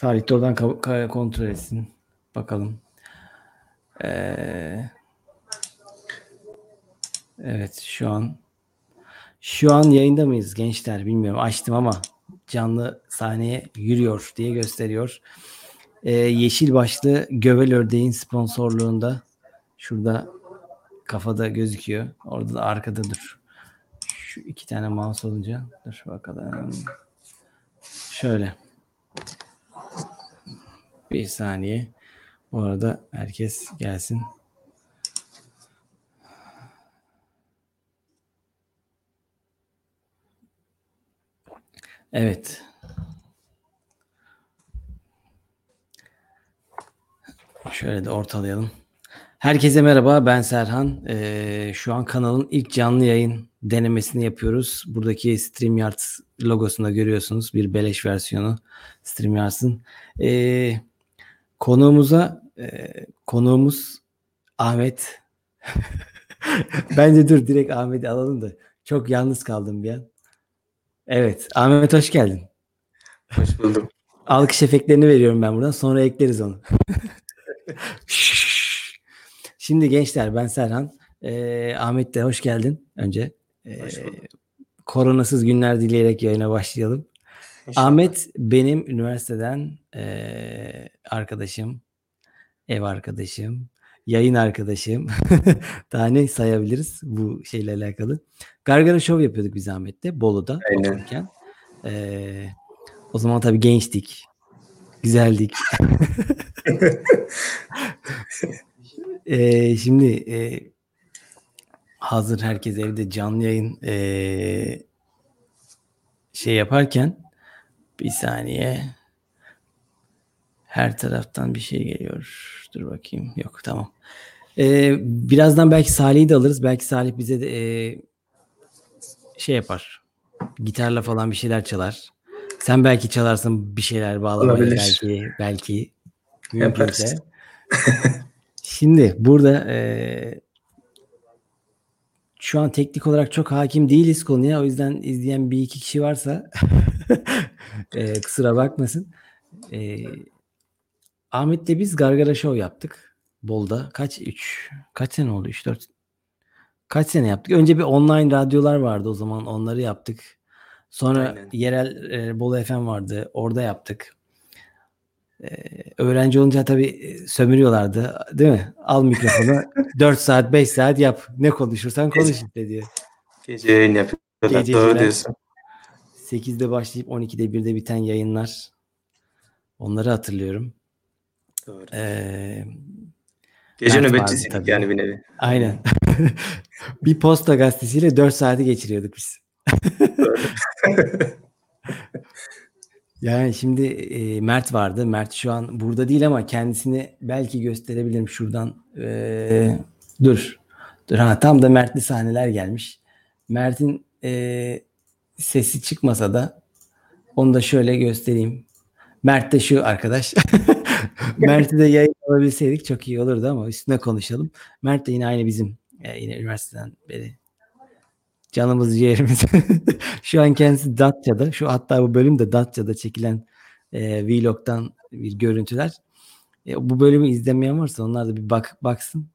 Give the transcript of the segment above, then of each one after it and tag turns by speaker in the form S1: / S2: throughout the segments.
S1: Salih de oradan kontrol etsin. Bakalım. Ee, evet şu an şu an yayında mıyız gençler bilmiyorum. Açtım ama canlı sahneye yürüyor diye gösteriyor. Ee, yeşil başlı Gövel Ördeğin sponsorluğunda şurada kafada gözüküyor. Orada da arkada dur. Şu iki tane mouse olunca dur bakalım. Şöyle. Bir saniye. Bu arada herkes gelsin. Evet. Şöyle de ortalayalım. Herkese merhaba ben Serhan. Ee, şu an kanalın ilk canlı yayın denemesini yapıyoruz. Buradaki StreamYard logosunda görüyorsunuz bir beleş versiyonu StreamYard'ın. Ee, konuğumuza e, konuğumuz Ahmet. Bence dur direkt Ahmet'i alalım da çok yalnız kaldım bir an. Evet Ahmet hoş geldin.
S2: Hoş buldum.
S1: Alkış efektlerini veriyorum ben buradan sonra ekleriz onu. Şimdi gençler ben Serhan. Ee, Ahmet de hoş geldin önce. Ee,
S2: Hoş bulduk.
S1: koronasız günler dileyerek yayına başlayalım.
S2: İnşallah.
S1: Ahmet benim üniversiteden eee, arkadaşım, ev arkadaşım, yayın arkadaşım. Daha ne sayabiliriz bu şeyle alakalı. Gargara Show yapıyorduk biz Ahmet'te Bolu'da
S2: Aynen.
S1: okurken. Eee, o zaman tabii gençtik, güzeldik. Eee, şimdi eee, hazır herkes evde canlı yayın eee, şey yaparken bir saniye. Her taraftan bir şey geliyor. Dur bakayım. Yok tamam. Ee, birazdan belki Salih'i de alırız. Belki Salih bize de ee, şey yapar. Gitarla falan bir şeyler çalar. Sen belki çalarsın bir şeyler
S2: Olabilir.
S1: belki belki
S2: Yaparız.
S1: Şimdi burada ee, şu an teknik olarak çok hakim değiliz konuya. O yüzden izleyen bir iki kişi varsa ee, kusura bakmasın. Ee, Ahmet'le biz Gargara Show yaptık. Bolda. Kaç? 3. Kaç sene oldu? 3 4. Kaç sene yaptık? Önce bir online radyolar vardı o zaman. Onları yaptık. Sonra
S2: Aynen.
S1: yerel e, Bolu FM vardı. Orada yaptık. Ee, öğrenci olunca tabii e, sömürüyorlardı. Değil mi? Al mikrofonu. 4 saat 5 saat yap. Ne konuşursan konuş işte diyor.
S2: Gece yayın yapıyorlar.
S1: Gececiler.
S2: Doğru diyorsun.
S1: 8'de başlayıp 12'de 1'de biten yayınlar. Onları hatırlıyorum.
S2: Doğru.
S1: Ee,
S2: Gece nöbetçisiydik yani bir nevi.
S1: aynen. bir posta gazetesiyle 4 saati geçiriyorduk biz. Yani şimdi e, Mert vardı. Mert şu an burada değil ama kendisini belki gösterebilirim şuradan. Ee, dur. Dur ha tam da Mertli sahneler gelmiş. Mert'in e, sesi çıkmasa da onu da şöyle göstereyim. Mert de şu arkadaş. Mert'i de yayın alabilseydik çok iyi olurdu ama üstüne konuşalım. Mert de yine aynı bizim e, yine üniversiteden beri canımız ciğerimiz. şu an kendisi Datça'da. Şu hatta bu bölüm de Datça'da çekilen e, vlog'tan bir görüntüler. E, bu bölümü izlemeyen varsa onlar da bir bak baksın.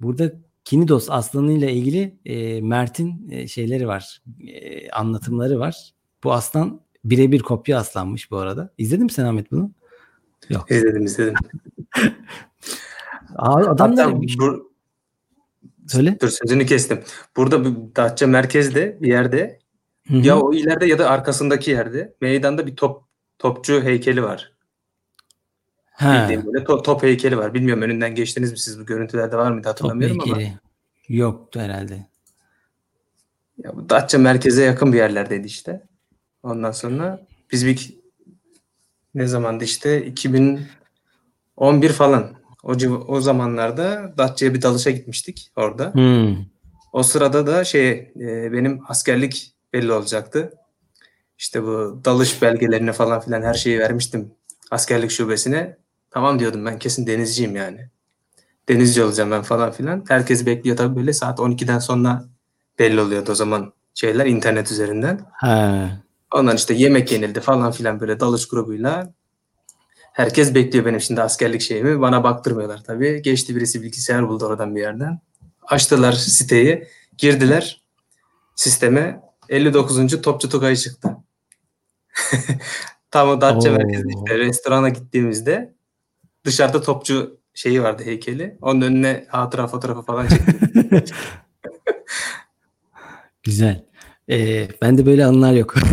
S1: Burada Kinidos aslanıyla ilgili e, Mert'in e, şeyleri var. e, anlatımları var. Bu aslan birebir kopya aslanmış bu arada. İzledin mi sen Ahmet bunu? Yok.
S2: İzledim izledim.
S1: Adamlar
S2: Hatta bu,
S1: söyle.
S2: dur sözünü kestim. Burada bir Datça merkezde bir yerde
S1: Hı hı.
S2: ya o ileride ya da arkasındaki yerde meydanda bir top topçu heykeli var.
S1: Ha,
S2: Bildiğim böyle to- top heykeli var. Bilmiyorum önünden geçtiniz mi siz bu görüntülerde var mıydı
S1: top
S2: hatırlamıyorum ama.
S1: heykeli. Yoktu herhalde.
S2: Ya bu Datça merkeze yakın bir yerlerdeydi işte. Ondan sonra biz bir ne zamandı işte 2011 falan. O, civ- o zamanlarda Datça'ya bir dalışa gitmiştik orada.
S1: Hmm.
S2: O sırada da şey e, benim askerlik belli olacaktı. İşte bu dalış belgelerine falan filan her şeyi vermiştim askerlik şubesine. Tamam diyordum ben kesin denizciyim yani. Denizci olacağım ben falan filan. Herkes bekliyor tabii böyle saat 12'den sonra belli oluyordu o zaman şeyler internet üzerinden.
S1: Ha.
S2: Ondan işte yemek yenildi falan filan böyle dalış grubuyla. Herkes bekliyor benim şimdi askerlik şeyimi. Bana baktırmıyorlar tabii. Geçti birisi bilgisayar buldu oradan bir yerden. Açtılar siteyi. Girdiler sisteme. 59. Topçu Tugay çıktı. Tam o Datça
S1: Oo.
S2: merkezinde işte restorana gittiğimizde dışarıda topçu şeyi vardı heykeli. Onun önüne hatıra fotoğrafı falan çektim.
S1: Güzel. Ee, bende böyle anılar yok.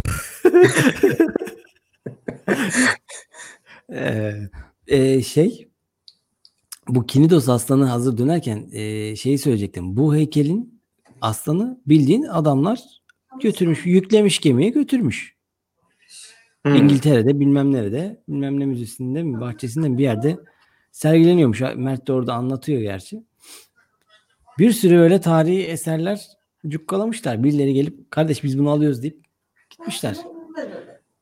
S1: Ee, e, şey bu Kinidos aslanı hazır dönerken e, şeyi söyleyecektim. Bu heykelin aslanı bildiğin adamlar götürmüş, yüklemiş gemiye götürmüş.
S2: Hmm.
S1: İngiltere'de bilmem nerede, bilmem ne müzesinde mi, bahçesinde mi bir yerde sergileniyormuş. Mert de orada anlatıyor gerçi. Bir sürü öyle tarihi eserler cukkalamışlar. Birileri gelip kardeş biz bunu alıyoruz deyip gitmişler.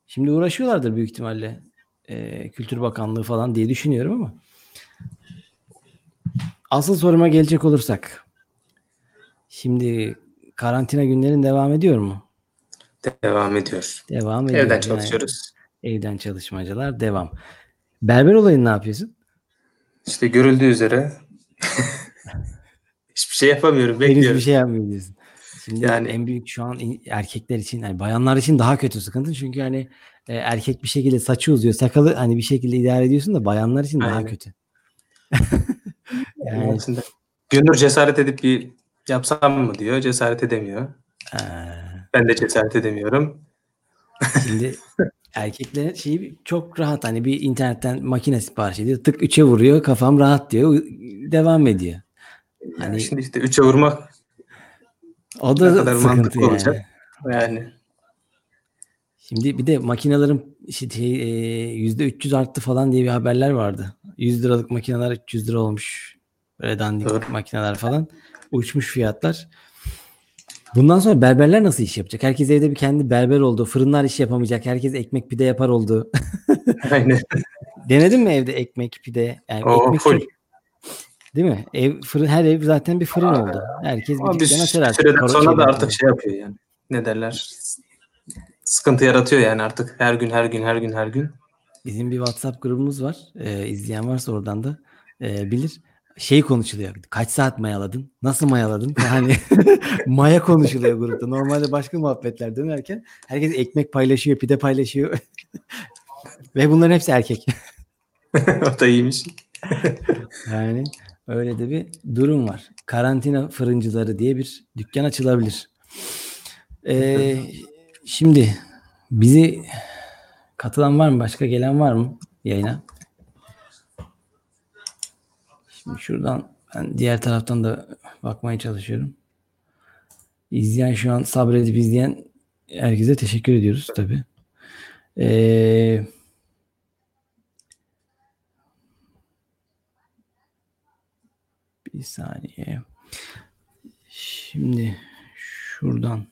S1: Şimdi uğraşıyorlardır büyük ihtimalle. Ee, Kültür Bakanlığı falan diye düşünüyorum ama. Asıl soruma gelecek olursak. Şimdi karantina günlerin devam ediyor mu?
S2: Devam ediyor.
S1: Devam ediyor.
S2: Evden
S1: Yani
S2: çalışıyoruz.
S1: evden çalışmacalar devam. Berber olayını ne yapıyorsun?
S2: İşte görüldüğü üzere hiçbir şey yapamıyorum.
S1: Henüz
S2: Bekliyorum.
S1: bir şey yapmıyor diyorsun. Şimdi
S2: Yani-
S1: en büyük şu an erkekler için, yani bayanlar için daha kötü sıkıntı. Çünkü hani e, erkek bir şekilde saçı uzuyor, sakalı hani bir şekilde idare ediyorsun da bayanlar için daha
S2: Aynen.
S1: kötü.
S2: Yani
S1: Yani,
S2: Gönül cesaret edip bir yapsam mı diyor. Cesaret edemiyor. Ben de cesaret edemiyorum.
S1: şimdi erkeklerin şeyi çok rahat hani bir internetten makine sipariş ediyor. Tık üçe vuruyor, kafam rahat diyor. Devam ediyor.
S2: Yani
S1: Hani
S2: şimdi işte üçe vurmak
S1: o
S2: ne
S1: da
S2: kadar
S1: sıkıntı
S2: mantıklı
S1: yani.
S2: olacak. yani
S1: Şimdi bir de makinelerin işte şey, e, yüzde 300 arttı falan diye bir haberler vardı. 100 liralık makineler 300 lira olmuş. Böyle dandik
S2: Doğru.
S1: makineler falan. Uçmuş fiyatlar. Bundan sonra berberler nasıl iş yapacak? Herkes evde bir kendi berber oldu. Fırınlar iş yapamayacak. Herkes ekmek pide yapar oldu.
S2: aynen.
S1: Denedin mi evde ekmek pide? Yani
S2: O
S1: ekmek
S2: full.
S1: çok- Değil mi? Ev fırın her ev zaten bir fırın oldu. Herkes bir dükkan açar artık.
S2: süreden sonra da artık şey yapıyor yani. Ne derler? Sıkıntı yaratıyor yani artık her gün her gün her gün her gün.
S1: Bizim bir WhatsApp grubumuz var. Ee, izleyen varsa oradan da e, bilir. Şey konuşuluyor. Kaç saat mayaladın? Nasıl mayaladın? Yani maya konuşuluyor grupta. Normalde başka muhabbetler dönerken herkes ekmek paylaşıyor, pide paylaşıyor. Ve bunların hepsi erkek.
S2: o da iyiymiş.
S1: Yani öyle de bir durum var. Karantina fırıncıları diye bir dükkan açılabilir. Ee, şimdi bizi katılan var mı? Başka gelen var mı yayına? Şimdi şuradan ben diğer taraftan da bakmaya çalışıyorum. İzleyen şu an sabredip izleyen herkese teşekkür ediyoruz tabii. Ee, Bir saniye. Şimdi şuradan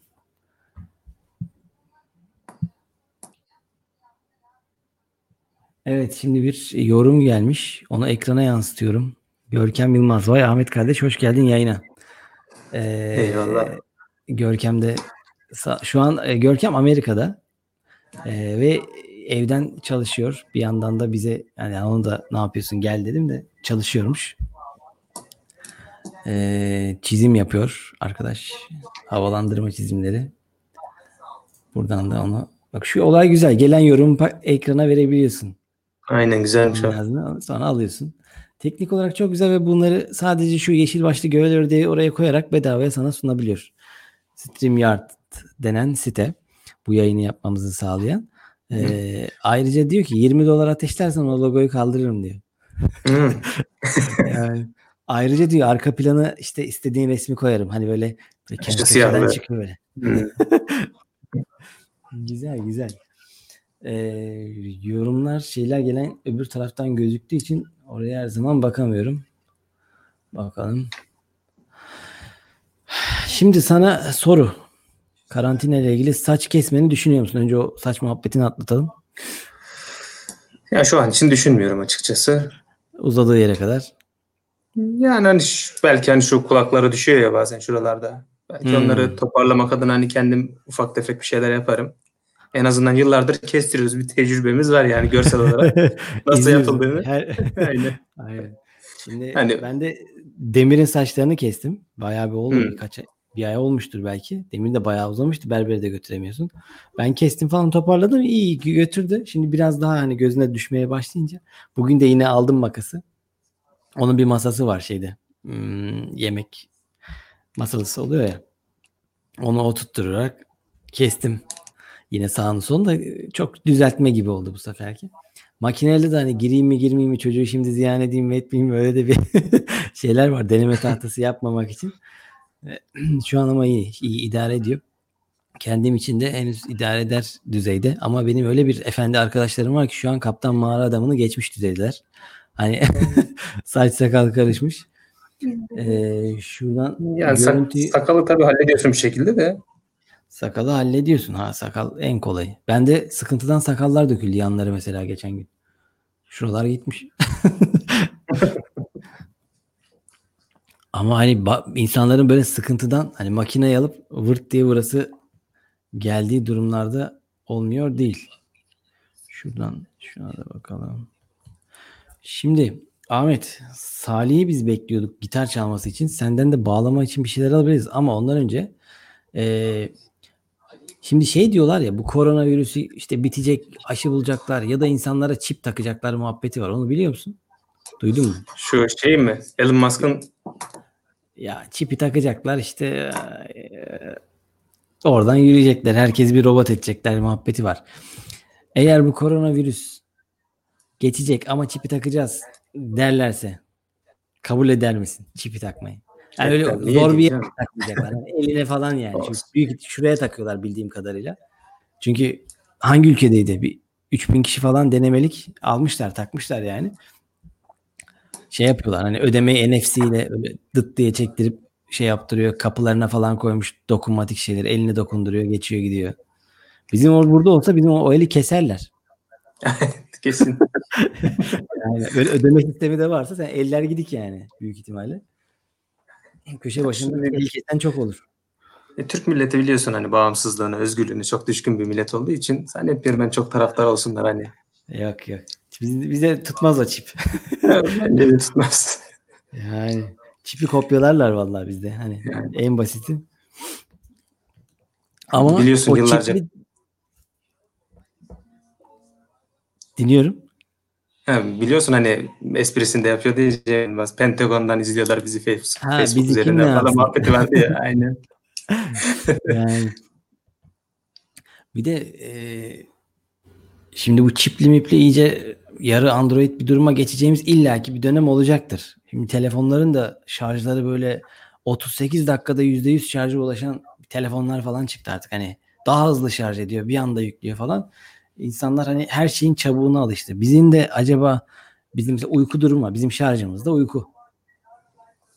S1: Evet şimdi bir yorum gelmiş. Onu ekrana yansıtıyorum. Görkem Yılmaz. Vay Ahmet kardeş hoş geldin yayına. Ee,
S2: Eyvallah.
S1: Görkem de şu an e, Görkem Amerika'da Ee, ve evden çalışıyor. Bir yandan da bize yani onu da ne yapıyorsun gel dedim de çalışıyormuş. Ee, çizim yapıyor arkadaş. Havalandırma çizimleri. Buradan da onu bak şu olay güzel. Gelen yorumu pa- ekrana verebiliyorsun.
S2: Aynen güzelmiş
S1: sonra alıyorsun. Teknik olarak çok güzel ve bunları sadece şu yeşil başlı göğel ördeği oraya koyarak bedavaya sana sunabiliyor. StreamYard denen site bu yayını yapmamızı sağlayan. Ee, ayrıca diyor ki 20 dolar ateşlersen o logoyu kaldırırım diyor. Yani ayrıca diyor arka planı işte istediğin resmi koyarım. Hani böyle, böyle kendi
S2: İşte
S1: köşeden çıkıyor böyle. Güzel güzel. Ee, yorumlar şeyler gelen öbür taraftan gözüktüğü için oraya her zaman bakamıyorum. Bakalım. Şimdi sana soru. Karantina ile ilgili saç kesmeni düşünüyor musun? Önce o saç muhabbetini atlatalım.
S2: Ya şu an için düşünmüyorum açıkçası.
S1: Uzadığı yere kadar.
S2: Yani hani şu- belki hani şu kulakları düşüyor ya bazen şuralarda. Belki
S1: Hmm.
S2: onları toparlamak adına hani kendim ufak tefek bir şeyler yaparım. En azından yıllardır kestiriyoruz. Bir tecrübemiz var yani görsel olarak. Nasıl yapıldığını.
S1: Her-
S2: Aynen.
S1: Aynen. Şimdi
S2: Hani-
S1: ben de Demir'in saçlarını kestim. Bayağı bir oldu
S2: Hı.
S1: birkaç ay. Bir ay olmuştur belki. Demir de bayağı uzamıştı. Berbere de götüremiyorsun. Ben kestim falan toparladım. İyi götürdü. Şimdi biraz daha hani gözüne düşmeye başlayınca. Bugün de yine aldım makası. Onun bir masası var şeyde. Hmm, yemek masalısı oluyor ya. Onu oturtturarak kestim. Yine sağını solunu da e, çok düzeltme gibi oldu bu seferki. Makineyle de hani gireyim mi girmeyeyim mi çocuğu şimdi ziyan edeyim mi etmeyeyim mi öyle de bir şeyler var. Deneme tahtası yapmamak için. E, Şu an ama iyi, iyi idare ediyor. Kendim için de henüz idare eder düzeyde. Ama benim öyle bir efendi arkadaşlarım var ki şu an kaptan mağara adamını geçmiş düzeydeler. Hani saç sakal karışmış. Ee, şuradan
S2: Yani
S1: görüntüyü
S2: sakalı tabii hallediyorsun bir şekilde de.
S1: Sakalı hallediyorsun. Ha sakal en kolayı. Bende sıkıntıdan sakallar döküldü yanları mesela geçen gün. Şuralar gitmiş. Ama hani insanların böyle sıkıntıdan hani makineyi alıp vırt diye burası geldiği durumlarda olmuyor değil. Şuradan şuna da bakalım. Şimdi Ahmet Salih'i biz bekliyorduk gitar çalması için. Senden de bağlama için bir şeyler alabiliriz. Ama ondan önce eee, şimdi şey diyorlar ya bu koronavirüsü işte bitecek aşı bulacaklar ya da insanlara çip takacaklar muhabbeti var. Onu biliyor musun? Duydun mu?
S2: Şu şey mi? Elon Musk'ın
S1: Ya çipi takacaklar işte eee, oradan yürüyecekler. Herkes bir robot edecekler muhabbeti var. Eğer bu koronavirüs geçecek ama çipi takacağız derlerse kabul eder misin çipi takmayı? Yani öyle
S2: Tabii,
S1: zor bir yere takmayacaklar. Yani eline falan yani. Çünkü büyük şuraya takıyorlar bildiğim kadarıyla. Çünkü hangi ülkedeydi? Bir 3000 kişi falan denemelik almışlar, takmışlar yani. Şey yapıyorlar hani ödemeyi NFC ile öyle dıt diye çektirip şey yaptırıyor. Kapılarına falan koymuş dokunmatik şeyleri. Eline dokunduruyor, geçiyor gidiyor. Bizim or burada olsa bizim o, o eli keserler.
S2: kesin.
S1: Yani böyle ödeme sistemi de varsa sen eller gidik yani büyük ihtimalle. Köşe başında el kesen çok olur.
S2: E, Türk milleti biliyorsun hani bağımsızlığına, özgürlüğüne çok düşkün bir millet olduğu için zannetmiyorum ben çok taraftar olsunlar hani.
S1: Yok yok. Biz, bize tutmaz o çip.
S2: Bence de tutmaz.
S1: Yani çipi kopyalarlar vallahi bizde. Hani
S2: Yani.
S1: en basiti. Ama
S2: Biliyorsun
S1: o
S2: yıllarca-
S1: çipli- Dinliyorum.
S2: Ha, biliyorsun hani esprisini de yapıyor diye Cem Yılmaz. Pentagon'dan izliyorlar bizi Facebook,
S1: Ha,
S2: Facebook
S1: bizi
S2: üzerinden falan muhabbeti vardı ya. Aynen.
S1: Yani bir de e, şimdi bu çipli mipli iyice yarı Android bir duruma geçeceğimiz illaki bir dönem olacaktır. Şimdi telefonların da şarjları böyle 38 dakikada %100 şarja ulaşan telefonlar falan çıktı artık. Hani daha hızlı şarj ediyor, bir anda yüklüyor falan. İnsanlar hani her şeyin çabuğuna alıştı. Bizim de acaba bizim uyku durumu var. Bizim şarjımızda uyku.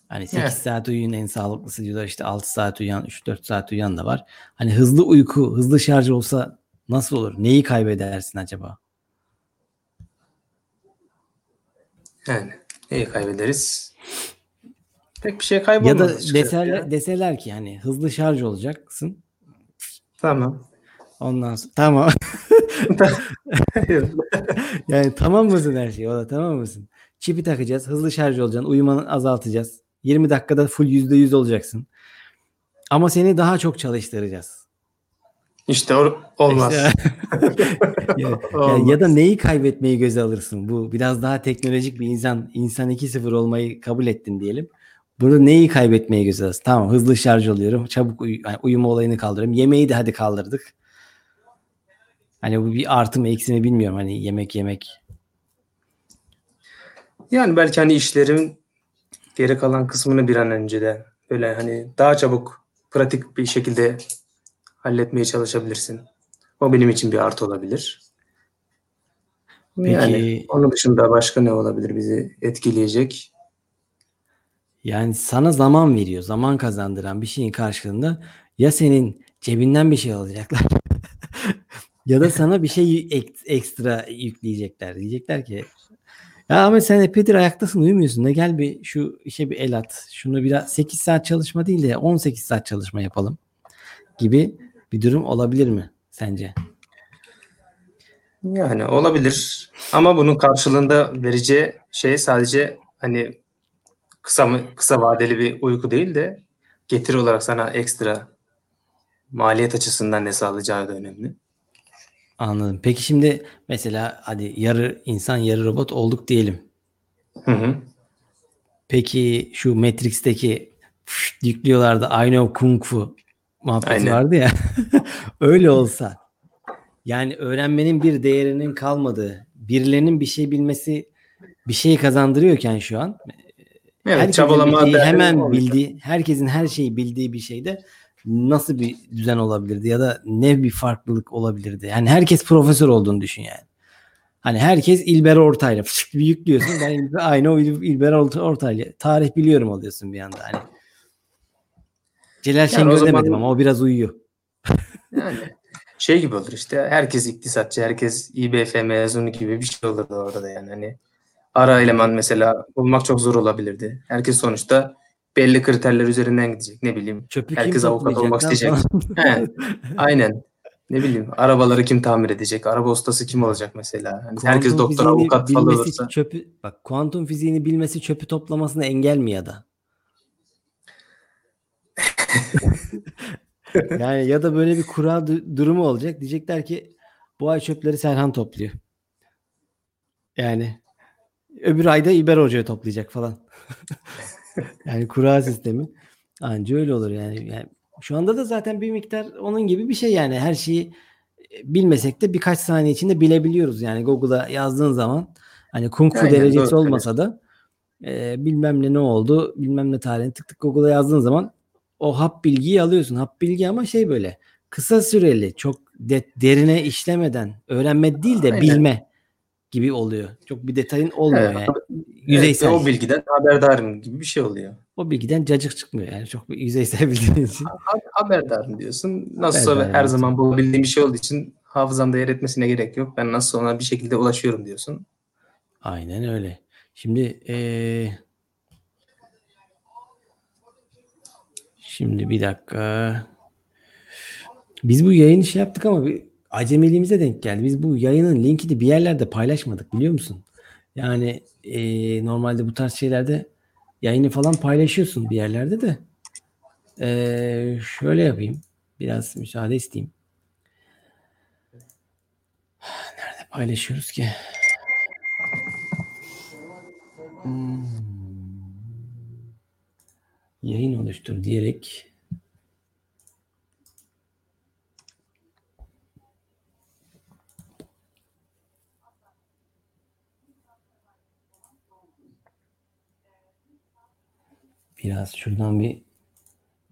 S1: Hani 8
S2: Evet.
S1: saat uyuyun en sağlıklısı diyorlar. İşte 6 saat uyuyan, 3-4 saat uyuyan da var. Hani hızlı uyku, hızlı şarj olsa nasıl olur? Neyi kaybedersin acaba?
S2: Yani neyi kaybederiz? Pek bir şey
S1: Ya
S2: kaybolmaz.
S1: da
S2: açıkçası
S1: deseler,
S2: ya.
S1: deseler ki hani hızlı şarj olacaksın.
S2: Tamam.
S1: Ondan sonra tamam. yani tamam mısın her şey? Da tamam mısın? Çipi takacağız. Hızlı şarj olacaksın. Uyumanı azaltacağız. 20 dakikada full %100 olacaksın. Ama seni daha çok çalıştıracağız.
S2: işte o, olmaz.
S1: İşte- ya, ya-
S2: Olmaz.
S1: ya da neyi kaybetmeyi göze alırsın? Bu biraz daha teknolojik bir insan. insan 2.0 olmayı kabul ettin diyelim. Burada neyi kaybetmeyi göze alırsın? Tamam hızlı şarj oluyorum. Çabuk uyu, yani uyuma olayını kaldırıyorum. Yemeği de hadi kaldırdık. Hani bu bir artı mı eksi mi bilmiyorum. Hani yemek yemek.
S2: Yani belki hani işlerin geri kalan kısmını bir an önce de böyle hani daha çabuk pratik bir şekilde halletmeye çalışabilirsin. O benim için bir artı olabilir.
S1: Peki-
S2: Yani onun dışında başka ne olabilir bizi etkileyecek?
S1: Yani sana zaman veriyor. Zaman kazandıran bir şeyin karşılığında ya senin cebinden bir şey alacaklar ya da sana bir şey ek- ekstra yükleyecekler. Diyecekler ki ya ama sen epeydir ayaktasın uyumuyorsun da gel bir şu işe bir el at. Şunu biraz 8 saat çalışma değil de 18 saat çalışma yapalım gibi bir durum olabilir mi sence?
S2: Yani olabilir. Ama bunun karşılığında vereceği şey sadece hani kısa mı kısa vadeli bir uyku değil de getiri olarak sana ekstra maliyet açısından ne sağlayacağı da önemli.
S1: Anladım. Peki şimdi mesela hadi yarı insan yarı robot olduk diyelim.
S2: Hı hı.
S1: Peki şu Matrix'teki yüklüyorlardı I know Kung Fu muhabbeti
S2: Aynen.
S1: vardı ya. Öyle olsa yani öğrenmenin bir değerinin kalmadığı, birilerinin bir şey bilmesi bir şey kazandırıyorken şu an
S2: Evet,
S1: herkesin
S2: çabalama
S1: bildiği, hemen
S2: olmayacak.
S1: bildiği, herkesin her şeyi bildiği bir şeyde nasıl bir düzen olabilirdi ya da ne bir farklılık olabilirdi? Yani herkes profesör olduğunu düşün yani. Hani herkes İlber Ortaylı fışk bir yüklüyorsun. Ben aynı o İl- İlber Ort- Ortaylı. Tarih biliyorum oluyorsun bir anda. Hani Celal Şengör
S2: o zaman-
S1: demedim ama o biraz uyuyor.
S2: Yani şey gibi olur işte herkes iktisatçı, herkes İBF mezunu gibi bir şey olurdu orada da yani. Hani ara eleman mesela bulmak çok zor olabilirdi. Herkes sonuçta belli kriterler üzerinden gidecek. Ne bileyim.
S1: Çöpü
S2: Herkes avukat olmak isteyecek. He, aynen. Ne bileyim arabaları kim tamir edecek? Araba ustası kim olacak mesela? Herkes
S1: Kuantum
S2: doktor,
S1: fiziğini
S2: avukat falan olursa.
S1: Çöpü, bak kuantum fiziğini bilmesi çöpü toplamasına engel mi ya da? yani ya da böyle bir kura du- durumu olacak. Diyecekler ki bu ay çöpleri Serhan topluyor. Yani öbür ayda İber Hoca'ya toplayacak falan. yani kura sistemi. Anca öyle olur yani. yani. Şu anda da zaten bir miktar onun gibi bir şey yani. Her şeyi e, bilmesek de birkaç saniye içinde bilebiliyoruz. Yani Google'a yazdığın zaman hani kung fu
S2: Aynen,
S1: derecesi
S2: doğru
S1: olmasa da e, bilmem ne ne oldu bilmem ne tarihini tık tık Google'a yazdığın zaman o hap bilgiyi alıyorsun. Hap bilgi ama şey böyle kısa süreli çok de- derine işlemeden öğrenme değil de
S2: Aynen.
S1: bilme gibi oluyor. Çok bir detayın olmuyor
S2: Evet,
S1: yani.
S2: Evet,
S1: Yüzeysel.
S2: ve o bilgiden haberdarım gibi bir şey oluyor.
S1: o bilgiden cacık çıkmıyor yani çok yüzeysel bildiğin için.
S2: Ha- Haberdarım diyorsun. Nasılsa
S1: Haberdarım
S2: her zaman bulabildiğim bir şey olduğu için hafızamda yer etmesine gerek yok. Ben nasıl ona bir şekilde ulaşıyorum diyorsun.
S1: Aynen öyle. Şimdi eee şimdi bir dakika. Biz bu yayını şey yaptık ama bir acemiliğimize denk geldi. Biz bu yayının linkini bir yerlerde paylaşmadık biliyor musun? Yani eee, normalde bu tarz şeylerde yayını falan paylaşıyorsun bir yerlerde de. Eee, şöyle yapayım. Biraz müsaade isteyeyim. Nerede paylaşıyoruz ki? Hmm. Yayın oluştur diyerek biraz şuradan bir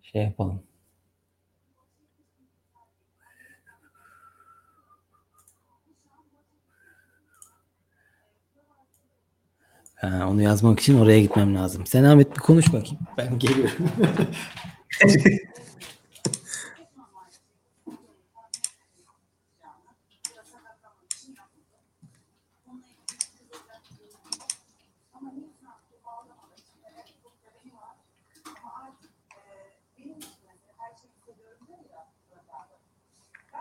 S1: şey yapalım. Ha, onu yazmak için oraya gitmem lazım. Sen Ahmet bir konuş bakayım. Ben geliyorum.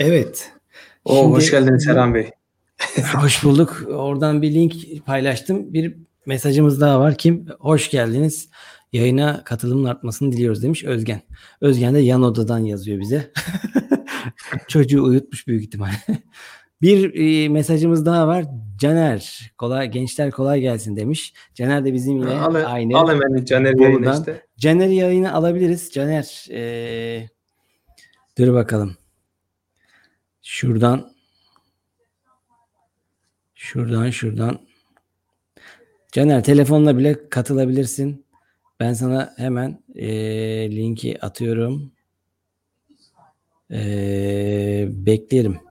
S1: Evet.
S2: Oo,
S1: Şimdi-
S2: hoş geldiniz Serhan Bey.
S1: Hoş bulduk. Oradan bir link paylaştım. Bir mesajımız daha var. Kim? Hoş geldiniz. Yayına katılımın artmasını diliyoruz demiş Özgen. Özgen de yan odadan yazıyor bize. Çocuğu uyutmuş büyük ihtimal. Bir e, mesajımız daha var. Caner. Kolay gençler kolay gelsin demiş. Caner de bizim yine
S2: al,
S1: aynı.
S2: al hemen Caner
S1: Buradan.
S2: işte.
S1: Caner'i yayına alabiliriz. Caner eee, dur bakalım. Şuradan şuradan şuradan Caner telefonla bile katılabilirsin. Ben sana hemen e, linki atıyorum. E, beklerim.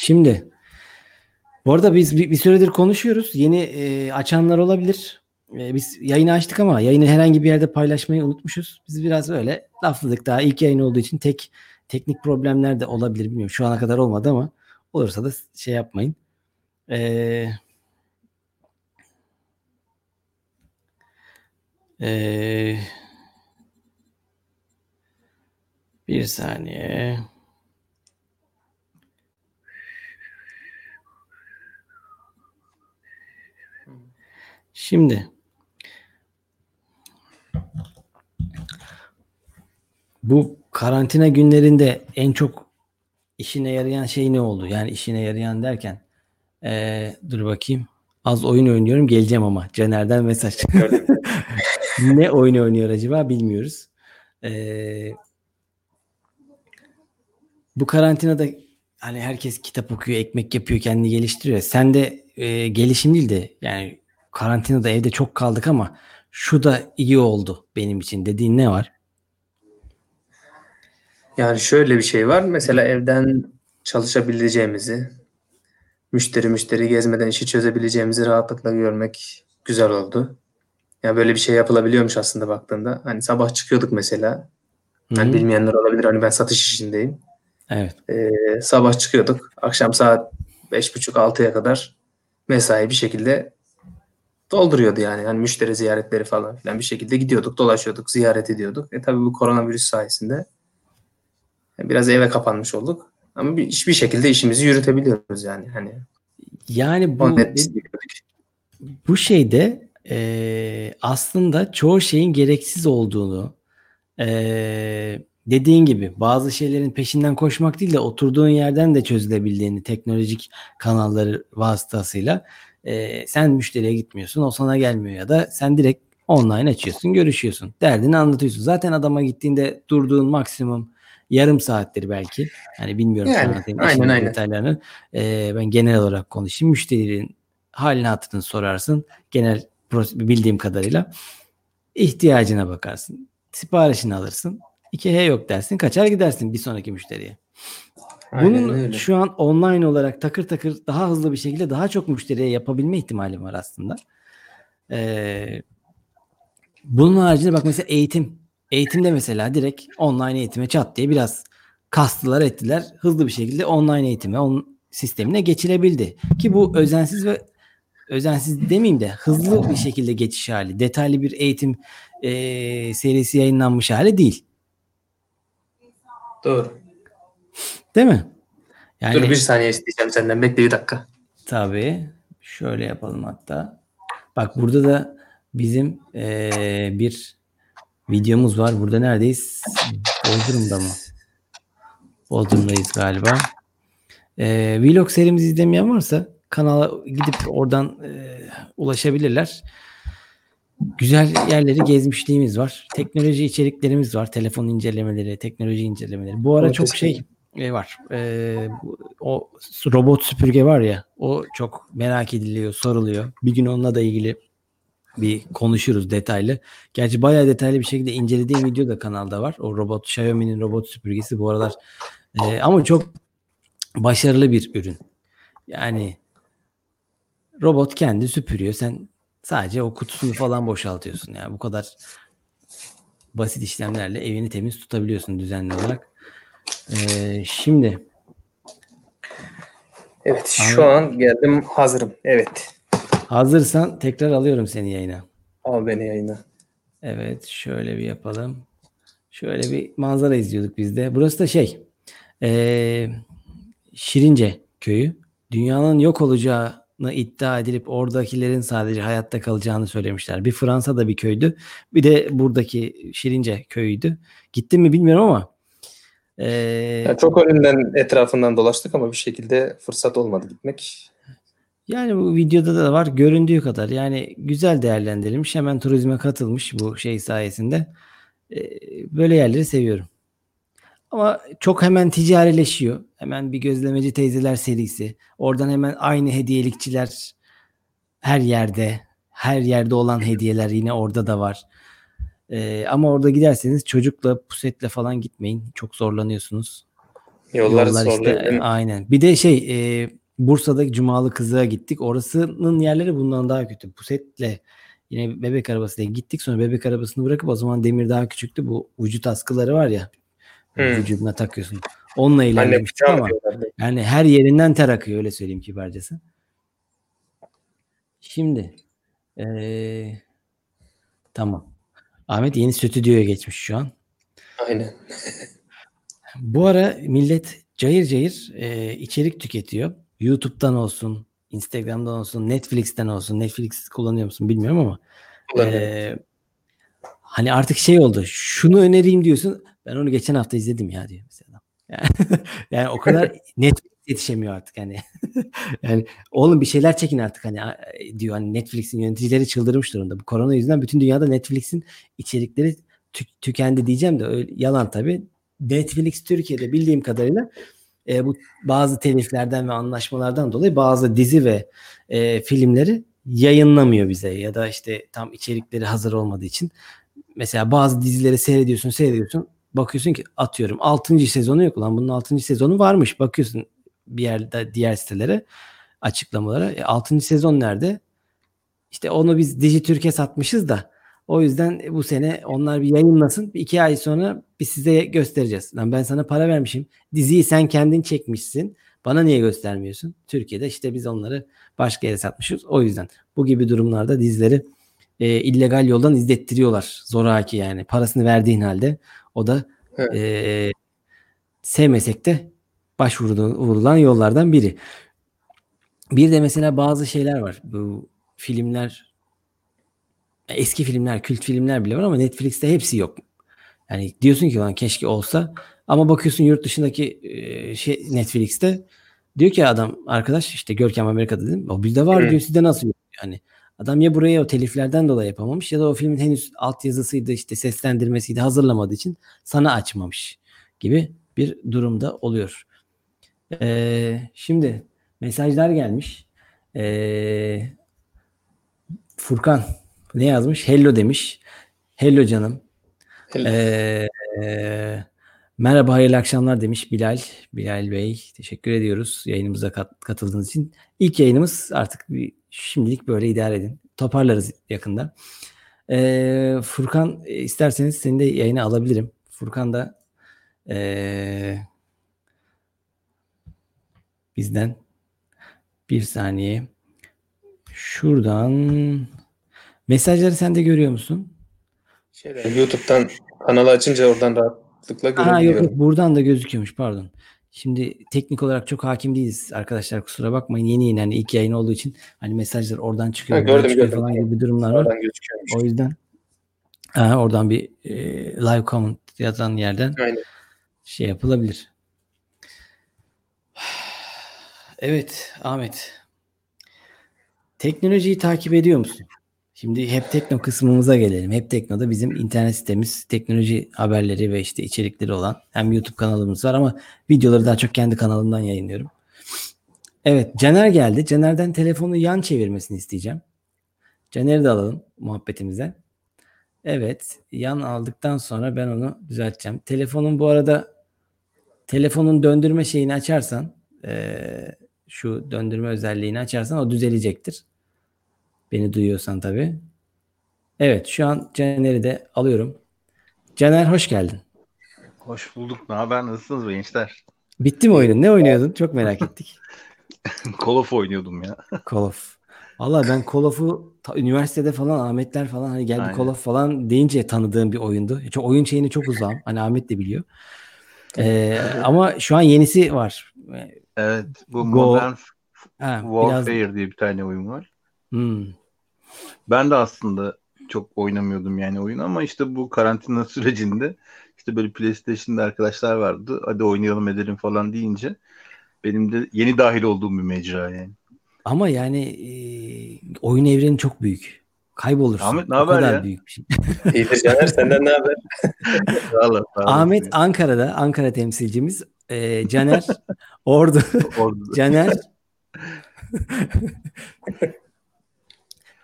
S1: Şimdi bu arada biz bir, bir süredir konuşuyoruz. Yeni e, açanlar olabilir. E, biz yayını açtık ama yayını herhangi bir yerde paylaşmayı unutmuşuz. Biz biraz öyle lafladık daha ilk yayın olduğu için tek teknik problemler de olabilir bilmiyorum. Şu ana kadar olmadı ama olursa da şey yapmayın. Eee Ee, bir saniye. Şimdi bu karantina günlerinde en çok işine yarayan şey ne oldu? Yani işine yarayan derken ee, dur bakayım. Az oyun oynuyorum geleceğim ama Caner'den mesaj. ne oyun oynuyor acaba bilmiyoruz. Ee, bu karantinada hani herkes kitap okuyor, ekmek yapıyor, kendini geliştiriyor. Sen de e, gelişim değil de yani karantinada evde çok kaldık ama şu da iyi oldu benim için dediğin ne var?
S2: Yani şöyle bir şey var. Mesela evden çalışabileceğimizi, müşteri müşteri gezmeden işi çözebileceğimizi rahatlıkla görmek güzel oldu. Yani böyle bir şey yapılabiliyormuş aslında baktığında. Hani sabah çıkıyorduk mesela. Hani bilmeyenler olabilir. Hani ben satış işindeyim.
S1: Evet.
S2: Ee, sabah çıkıyorduk. Akşam saat 5.30-6'ya kadar mesai bir şekilde dolduruyordu yani. Hani müşteri ziyaretleri falan filan bir şekilde gidiyorduk, dolaşıyorduk, ziyaret ediyorduk. E tabii bu koronavirüs sayesinde biraz eve kapanmış olduk. Ama bir, hiçbir şekilde işimizi yürütebiliyoruz yani. Hani
S1: yani bu bu şeyde e, aslında çoğu şeyin gereksiz olduğunu e, dediğin gibi bazı şeylerin peşinden koşmak değil de oturduğun yerden de çözülebildiğini teknolojik kanalları vasıtasıyla e, sen müşteriye gitmiyorsun o sana gelmiyor ya da sen direkt online açıyorsun görüşüyorsun derdini anlatıyorsun zaten adama gittiğinde durduğun maksimum yarım saattir belki hani bilmiyorum
S2: yani, aynen, aynen.
S1: detaylarını e, ben genel olarak konuşayım müşterinin halini hatırını sorarsın genel bildiğim kadarıyla ihtiyacına bakarsın. Siparişini alırsın. 2H yok dersin. Kaçar gidersin bir sonraki müşteriye. Aynen Bunun öyle. şu an online olarak takır takır daha hızlı bir şekilde daha çok müşteriye yapabilme ihtimali var aslında. Ee, bunun haricinde bak mesela eğitim. Eğitimde mesela direkt online eğitime çat diye biraz kastılar ettiler. Hızlı bir şekilde online eğitime, on sistemine geçilebildi. Ki bu özensiz ve özensiz demeyeyim de hızlı bir şekilde geçiş hali. Detaylı bir eğitim e, serisi yayınlanmış hali değil.
S2: Doğru.
S1: Değil mi?
S2: Yani, Dur bir saniye isteyeceğim senden. Bekle bir dakika.
S1: Tabii. Şöyle yapalım hatta. Bak burada da bizim e, bir videomuz var. Burada neredeyiz? Bodrum'da mı? Bodrum'dayız galiba. E, vlog serimizi izlemeyen varsa kanala gidip oradan e, ulaşabilirler. Güzel yerleri gezmişliğimiz var. Teknoloji içeriklerimiz var. Telefon incelemeleri, teknoloji incelemeleri. Bu ara çok şey e, var. E, o robot süpürge var ya o çok merak ediliyor, soruluyor. Bir gün onunla da ilgili bir konuşuruz detaylı. Gerçi bayağı detaylı bir şekilde incelediğim video da kanalda var. O robot Xiaomi'nin robot süpürgesi bu aralar e, ama çok başarılı bir ürün. Yani robot kendi süpürüyor. Sen sadece o kutusunu falan boşaltıyorsun. Yani bu kadar basit işlemlerle evini temiz tutabiliyorsun düzenli olarak. Ee, şimdi
S2: Evet şu an geldim hazırım. Evet.
S1: Hazırsan tekrar alıyorum seni yayına.
S2: Al beni yayına.
S1: Evet şöyle bir yapalım. Şöyle bir manzara izliyorduk biz de. Burası da şey ee, Şirince köyü. Dünyanın yok olacağı iddia edilip oradakilerin sadece hayatta kalacağını söylemişler. Bir Fransa'da bir köydü. Bir de buradaki Şirince köyüydü. Gittim mi bilmiyorum ama
S2: ee, yani çok önünden etrafından dolaştık ama bir şekilde fırsat olmadı gitmek.
S1: Yani bu videoda da var göründüğü kadar. Yani güzel değerlendirilmiş. Hemen turizme katılmış bu şey sayesinde. Ee, böyle yerleri seviyorum. Ama çok hemen ticarileşiyor. Hemen bir gözlemeci teyzeler serisi. Oradan hemen aynı hediyelikçiler her yerde. Her yerde olan hediyeler yine orada da var. E, ama orada giderseniz çocukla pusetle falan gitmeyin. Çok zorlanıyorsunuz.
S2: Yollar,
S1: Yollar
S2: zorlu.
S1: işte aynen. Bir de şey e, Bursa'daki Cumalı Kızı'ya gittik. Orasının yerleri bundan daha kötü. Pusetle yine bebek arabasıyla gittik. Sonra bebek arabasını bırakıp o zaman demir daha küçüktü. Bu vücut askıları var ya.
S2: Hmm.
S1: Vücuduna takıyorsun. Onunla ilerlemiştik ama yani her yerinden ter akıyor öyle söyleyeyim kibarcası. Şimdi eee, tamam. Ahmet yeni stüdyoya geçmiş şu an.
S2: Aynen.
S1: Bu ara millet cayır cayır e, içerik tüketiyor. YouTube'dan olsun, Instagram'dan olsun, Netflix'ten olsun. Netflix kullanıyor musun bilmiyorum ama e, hani artık şey oldu. Şunu önereyim diyorsun. Ben onu geçen hafta izledim ya diyor mesela. Yani, yani o kadar Netflix yetişemiyor artık hani. yani oğlum bir şeyler çekin artık hani a- diyor hani Netflix'in yöneticileri çıldırmış durumda. Bu korona yüzünden bütün dünyada Netflix'in içerikleri tü- tükendi diyeceğim de öyle, yalan tabii. Netflix Türkiye'de bildiğim kadarıyla e, bu bazı teliflerden ve anlaşmalardan dolayı bazı dizi ve e, filmleri yayınlamıyor bize ya da işte tam içerikleri hazır olmadığı için mesela bazı dizileri seyrediyorsun seyrediyorsun bakıyorsun ki atıyorum 6. sezonu yok lan bunun 6. sezonu varmış bakıyorsun bir yerde diğer sitelere açıklamalara e, 6. sezon nerede? İşte onu biz Dijitürk'e satmışız da o yüzden bu sene onlar bir yayınlasın. Bir iki ay sonra biz size göstereceğiz. Lan ben sana para vermişim. Diziyi sen kendin çekmişsin. Bana niye göstermiyorsun? Türkiye'de işte biz onları başka yere satmışız. O yüzden bu gibi durumlarda dizileri e, illegal yoldan izlettiriyorlar. Zoraki yani. Parasını verdiğin halde o da
S2: Evet.
S1: e, sevmesek de başvurulan yollardan biri. Bir de mesela bazı şeyler var. Bu filmler eski filmler, kült filmler bile var ama Netflix'te hepsi yok. Yani diyorsun ki lan keşke olsa ama bakıyorsun yurt dışındaki e, şey Netflix'te diyor ki adam arkadaş işte Görkem Amerika'da dedim. O bizde var
S2: Hı.
S1: diyor sizde nasıl yok? Yani adam ya buraya o teliflerden dolayı yapamamış ya da o filmin henüz altyazısıydı işte seslendirmesiydi hazırlamadığı için sana açmamış gibi bir durumda oluyor. Ee, şimdi mesajlar gelmiş. Ee, Furkan ne yazmış? Hello demiş. Hello canım.
S2: Hello.
S1: Ee, e, merhaba hayırlı akşamlar demiş Bilal. Bilal Bey teşekkür ediyoruz yayınımıza kat- katıldığınız için. İlk yayınımız artık bir, şimdilik böyle idare edin. Toparlarız yakında. Ee, Furkan e, isterseniz seni de yayına alabilirim. Furkan da ee, bizden bir saniye şuradan mesajları sen de görüyor musun?
S2: Şeyden, YouTube'dan kanalı açınca oradan rahatlıkla görebiliyorum.
S1: yok buradan da gözüküyormuş pardon. Şimdi teknik olarak çok hakim değiliz arkadaşlar kusura bakmayın yeni yeni hani ilk yayın olduğu için hani mesajlar oradan çıkıyor,
S2: Ha, gördüm,
S1: çıkıyor
S2: gördüm.
S1: falan gibi durumlar var. O yüzden ha, oradan bir e, live comment yazan yerden
S2: Aynen.
S1: şey yapılabilir. Evet Ahmet. Teknolojiyi takip ediyor musun? Şimdi hep tekno kısmımıza gelelim. Hep teknoda bizim internet sitemiz teknoloji haberleri ve işte içerikleri olan hem YouTube kanalımız var ama videoları daha çok kendi kanalımdan yayınlıyorum. Evet Caner geldi. Caner'den telefonu yan çevirmesini isteyeceğim. Caner'i de alalım muhabbetimize. Evet yan aldıktan sonra ben onu düzelteceğim. Telefonun bu arada telefonun döndürme şeyini açarsan eee, şu döndürme özelliğini açarsan o düzelecektir. Beni duyuyorsan tabii. Evet şu an Caner'i de alıyorum. Caner hoş geldin.
S3: Hoş bulduk. Ne haber? Nasılsınız gençler?
S1: Bitti mi oyunun? Ne oynuyordun? Çok merak ettik.
S3: Call of oynuyordum ya.
S1: Call of. Valla ben Call of'u üniversitede falan Ahmetler falan hani geldi
S3: Aynen.
S1: Call of falan deyince tanıdığım bir oyundu. Çok oyun şeyini çok uzağım. Hani Ahmet de biliyor. Ee, ama şu an yenisi var.
S3: Evet. Bu
S1: Go-
S3: Modern
S1: Ha, biraz
S3: Warfare diye bir tane oyun var.
S1: Hmm.
S3: Ben de aslında çok oynamıyordum yani oyun ama işte bu karantina sürecinde işte böyle PlayStation'da arkadaşlar vardı. Hadi oynayalım edelim falan deyince benim de yeni dahil olduğum bir mecra yani.
S1: Ama yani e, oyun evreni çok büyük. Kaybolursun.
S3: Ahmet, ne haber
S1: kadar
S3: ya?
S1: büyük bir şey.
S2: İyidir Caner senden ne haber?
S3: Sağ ol, sağ olasın
S1: Ahmet
S3: ya.
S1: Ankara'da, Ankara temsilcimiz. Ee, Caner Ordu.
S3: Orada-
S1: Caner.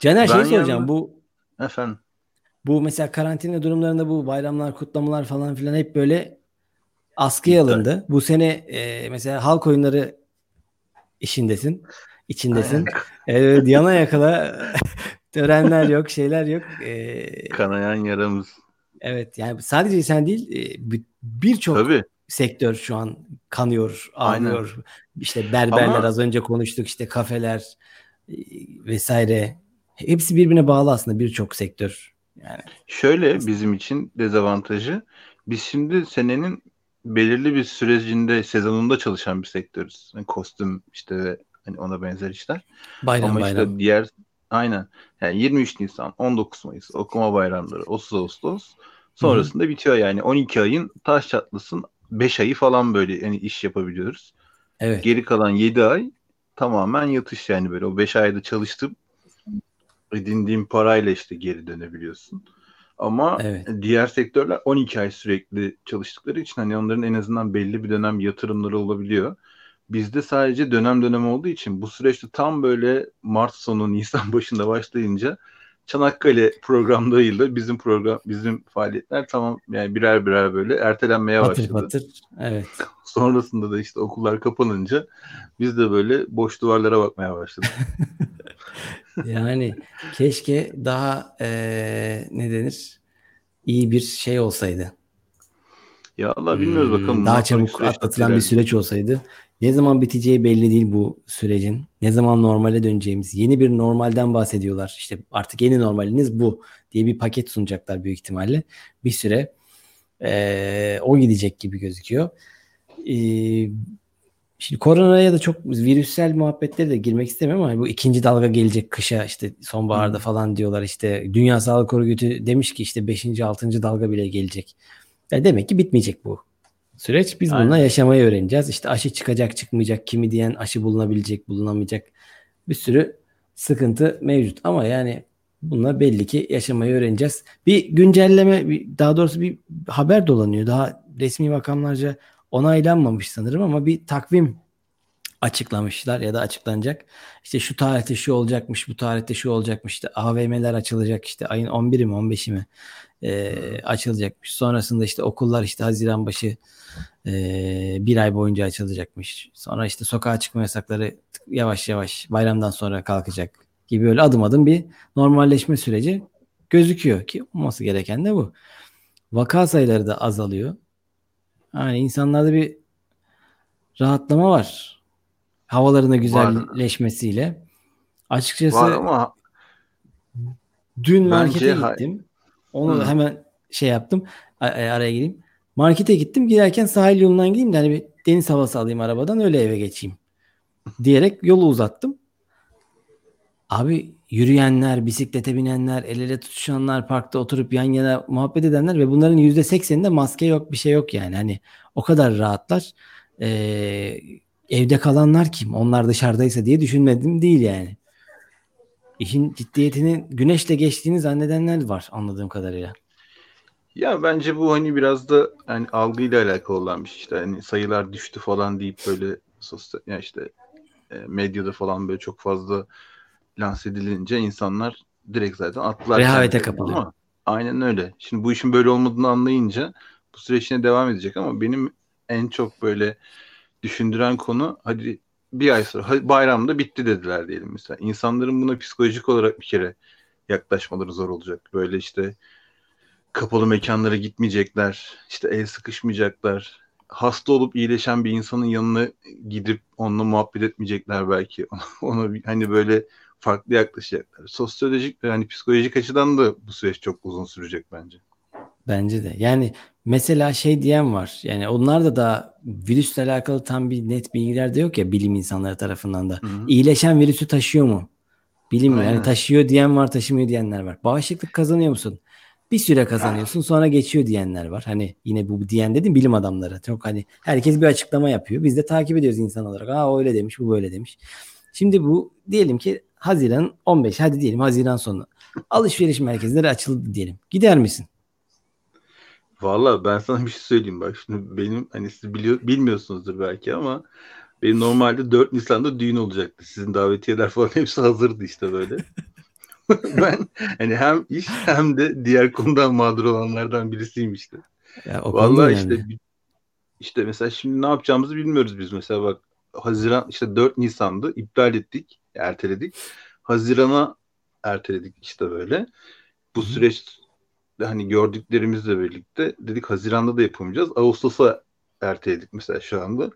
S1: Caner şey soracağım.
S3: yalnız-
S1: Bu
S3: Efendim.
S1: bu mesela karantina durumlarında bu bayramlar, kutlamalar falan filan hep böyle askıya alındı. Bu sene e, mesela halk oyunları işindesin, içindesin. Evet, yana yakala törenler yok, şeyler yok. E,
S3: Kanayan yaramız.
S1: evet yani sadece sen değil e, bir- birçok sektör şu an kanıyor,
S3: Aynen.
S1: ağlıyor. İşte berberler
S3: Ama-
S1: az önce konuştuk işte kafeler e, vesaire. Hepsi birbirine bağlı aslında birçok sektör. Yani
S3: Şöyle bizim için dezavantajı biz şimdi senenin belirli bir sürecinde sezonunda çalışan bir sektörüz. Yani kostüm işte ve hani ona benzer işler.
S1: bayram
S3: Ama
S1: bayram.
S3: işte diğer aynen yani 23 Nisan, 19 Mayıs okuma bayramları, 30 Ağustos sonrasında bitiyor yani 12 ayın taş çatlasın 5 ayı falan böyle yani iş yapabiliyoruz.
S1: Evet.
S3: Geri kalan 7 ay tamamen yatış yani böyle o 5 ayda çalıştım edindiğin parayla işte geri dönebiliyorsun. Ama
S1: Evet.
S3: diğer sektörler 12 ay sürekli çalıştıkları için hani onların en azından belli bir dönem yatırımları olabiliyor. Bizde sadece dönem dönem olduğu için bu süreçte tam böyle Mart sonu Nisan başında başlayınca Çanakkale programlarıyla bizim program bizim faaliyetler tamam yani birer birer böyle ertelenmeye
S1: Patır
S3: başladı.
S1: patır. Evet.
S3: Sonrasında da işte okullar kapanınca biz de böyle boş duvarlara bakmaya başladık.
S1: Yani keşke daha eee, ne denir? İyi bir şey olsaydı.
S3: Ya Allah bilmiyoruz
S1: Hmm,
S3: bakalım.
S1: Daha çabuk atlatılan bir süreç olsaydı. Ne zaman biteceği belli değil bu sürecin. Ne zaman normale döneceğimiz. Yeni bir normalden bahsediyorlar. İşte artık yeni normaliniz bu diye bir paket sunacaklar büyük ihtimalle. Bir süre eee, o gidecek gibi gözüküyor. Eee, Şimdi koronaya da çok virüsel muhabbetlere de girmek istemiyorum ama bu ikinci dalga gelecek kışa işte sonbaharda falan diyorlar işte Dünya Sağlık Örgütü demiş ki işte 5. 6. dalga bile gelecek. Ya demek ki bitmeyecek bu süreç. Biz bununla
S3: Aynen.
S1: yaşamayı öğreneceğiz. İşte aşı çıkacak çıkmayacak kimi diyen aşı bulunabilecek bulunamayacak bir sürü sıkıntı mevcut ama yani bununla belli ki yaşamayı öğreneceğiz. Bir güncelleme daha doğrusu bir haber dolanıyor. Daha resmi makamlarca onaylanmamış sanırım ama bir takvim açıklamışlar ya da açıklanacak. İşte şu tarihte şu olacakmış, bu tarihte şu olacakmış. İşte AVM'ler açılacak işte ayın 11'i mi 15'i mi e, açılacakmış. Sonrasında işte okullar işte Haziran başı e, bir ay boyunca açılacakmış. Sonra işte sokağa çıkma yasakları yavaş yavaş bayramdan sonra kalkacak gibi böyle adım adım bir normalleşme süreci gözüküyor ki olması gereken de bu. Vaka sayıları da azalıyor. Yani insanlarda bir rahatlama var. Havaların da güzelleşmesiyle. Açıkçası
S3: Var ama
S1: dün markete gittim. Onu
S3: Hı.
S1: hemen şey yaptım. a- Araya gireyim. Markete gittim. Girerken sahil yolundan gideyim de hani bir deniz havası alayım arabadan öyle eve geçeyim. Diyerek yolu uzattım. Abi yürüyenler, bisiklete binenler, el ele tutuşanlar, parkta oturup yan yana muhabbet edenler ve bunların yüzde sekseninde maske yok, bir şey yok yani. Hani o kadar rahatlar. Ee, evde kalanlar kim? Onlar dışarıdaysa diye düşünmedim değil yani. İşin ciddiyetinin güneşle geçtiğini zannedenler var anladığım kadarıyla.
S3: ya bence bu hani biraz da hani algıyla alakalı olan bir şey işte hani sayılar düştü falan deyip böyle sosyal ya işte e, medyada falan böyle çok fazla lanse edilince insanlar direkt zaten attılar.
S1: Rehavete kapılıyor.
S3: ama Aynen öyle. Şimdi bu işin böyle olmadığını anlayınca bu süreç yine devam edecek ama benim en çok böyle düşündüren konu hadi bir ay sonra bayramda bitti dediler diyelim mesela. İnsanların buna psikolojik olarak bir kere yaklaşmaları zor olacak. Böyle işte kapalı mekanlara gitmeyecekler. işte el sıkışmayacaklar. Hasta olup iyileşen bir insanın yanına gidip onunla muhabbet etmeyecekler belki. Ona hani böyle farklı yaklaşacaklar. Sosyolojik ve hani psikolojik açıdan da bu süreç çok uzun sürecek bence.
S1: Bence de. Yani mesela şey diyen var. Yani onlar da daha virüsle alakalı tam bir net bilgiler de yok ya bilim insanları tarafından da.
S3: Hı hı.
S1: İyileşen virüsü taşıyor mu? Bilinmiyor. Yani
S3: Aynen.
S1: taşıyor diyen var, taşımıyor diyenler var. Bağışıklık kazanıyor musun? Bir süre kazanıyorsun, sonra geçiyor diyenler var. Hani yine bu diyen dedim bilim adamları. Çok hani herkes bir açıklama yapıyor. Biz de takip ediyoruz insan olarak. Aa öyle demiş, bu böyle demiş. Şimdi bu diyelim ki Haziran 15, hadi diyelim Haziran sonu. Alışveriş merkezleri açıldı diyelim. Gider misin?
S3: Valla ben sana bir şey söyleyeyim bak şimdi benim hani siz biliyor, bilmiyorsunuzdur belki ama benim normalde 4 Nisan'da düğün olacaktı. Sizin davetiyeler falan hepsi hazırdı işte böyle. ben hani hem iş hem de diğer konudan mağdur olanlardan birisiyim işte.
S1: Ya,
S3: Vallahi
S1: konuda
S3: işte
S1: yani.
S3: işte mesela şimdi ne yapacağımızı bilmiyoruz biz mesela bak Haziran işte 4 Nisan'dı iptal ettik erteledik Haziran'a erteledik işte böyle bu süreç hani gördüklerimizle birlikte dedik Haziran'da da yapamayacağız. Ağustos'a erteledik mesela şu anda.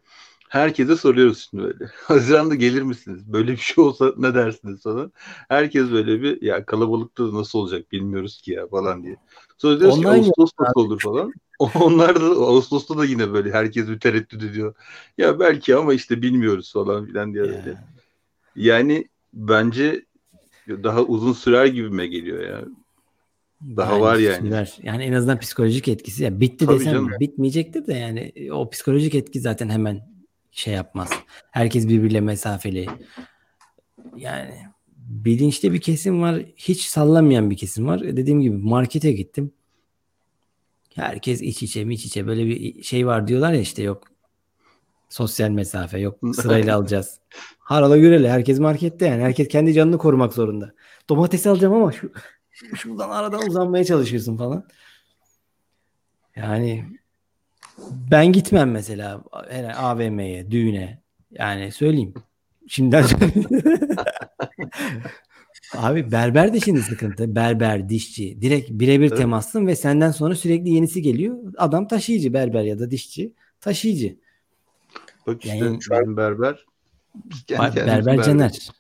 S3: Herkese soruyoruz şimdi böyle. Haziran'da gelir misiniz? Böyle bir şey olsa ne dersiniz falan. Herkes böyle bir ya kalabalıkta da nasıl olacak bilmiyoruz ki ya falan diye. Sonra diyoruz ki
S1: Online
S3: Ağustos nasıl olur? falan. Onlar da Ağustos'ta da yine böyle herkes bir tereddüt ediyor. Ya belki ama işte bilmiyoruz falan filan diye öyle.
S1: Ya.
S3: Yani bence daha uzun sürer gibime geliyor ya. Daha var yani.
S1: sürer. Yani en azından psikolojik etkisi. Ya bitti
S3: Tabii
S1: desem
S3: canım.
S1: bitmeyecektir de yani o psikolojik etki zaten hemen şey yapmaz. Herkes birbiriyle mesafeli. Yani bilinçli bir kesim var. Hiç sallamayan bir kesim var. E, Dediğim gibi markete gittim. Herkes iç içe mi iç içe böyle bir şey var diyorlar ya işte yok sosyal mesafe yok sırayla alacağız. Harala gürele herkes markette yani herkes kendi canını korumak zorunda. Domates alacağım ama şu şuradan aradan uzanmaya çalışıyorsun falan. Yani ben gitmem mesela her AVM'ye, düğüne. Yani söyleyeyim. Şimdiden Abi berber de şimdi sıkıntı. Berber, dişçi. Direkt birebir temassın ve senden sonra sürekli yenisi geliyor. Adam taşıyıcı berber ya da dişçi. Taşıyıcı.
S3: Bak işte
S1: Yani-
S3: bizim berber biz kendi kendimiz
S1: berber Caner.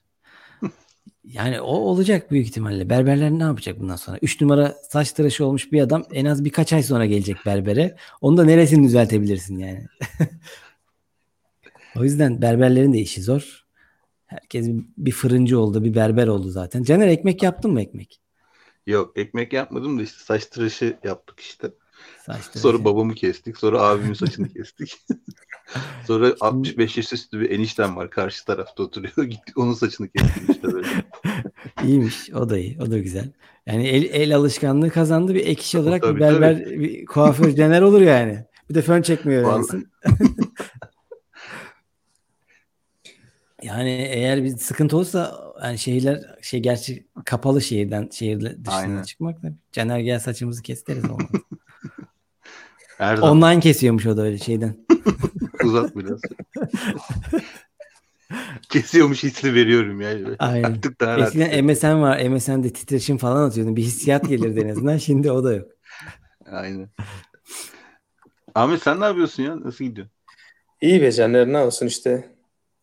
S1: Yani o olacak büyük ihtimalle. Berberler ne yapacak bundan sonra? 3 numara saç tıraşı olmuş bir adam en az birkaç ay sonra gelecek berbere. Onu da neresini düzeltebilirsin yani. o yüzden berberlerin de işi zor. Herkes bir fırıncı oldu, bir berber oldu zaten. Caner ekmek yaptın mı ekmek?
S3: Yok ekmek yapmadım da işte saç tıraşı yaptık işte.
S1: Saç tıraşı.
S3: Sonra babamı kestik. Sonra abimin saçını kestik. sonra 65 yaş üstü bir eniştem var. Karşı tarafta oturuyor. Gittik onun saçını kestik işte böyle.
S1: İyiymiş. O da iyi. O da güzel. Yani el, el alışkanlığı kazandı. Bir ek iş olarak
S3: Tabii,
S1: bir berber, bir kuaför Caner olur yani. Bir de fön çekmiyor öğrensin. Yani eğer bir sıkıntı olursa yani şehirler şey gerçi kapalı şehirden şehir dışına
S3: Aynen.
S1: çıkmak da Caner gel saçımızı kesteriz olmaz.
S3: Zaman
S1: Online kesiyormuş o da öyle şeyden.
S3: uzat biraz. Kesiyormuş hissini veriyorum yani.
S1: Aynen.
S3: Artık daha rahat.
S1: Eskiden MSN var. MSN'de titreşim falan atıyordun. Bir hissiyat gelirdi en azından. Şimdi o da yok.
S3: Aynen. Ahmet sen ne yapıyorsun ya? Nasıl gidiyor?
S2: İyi be Caner ne olsun işte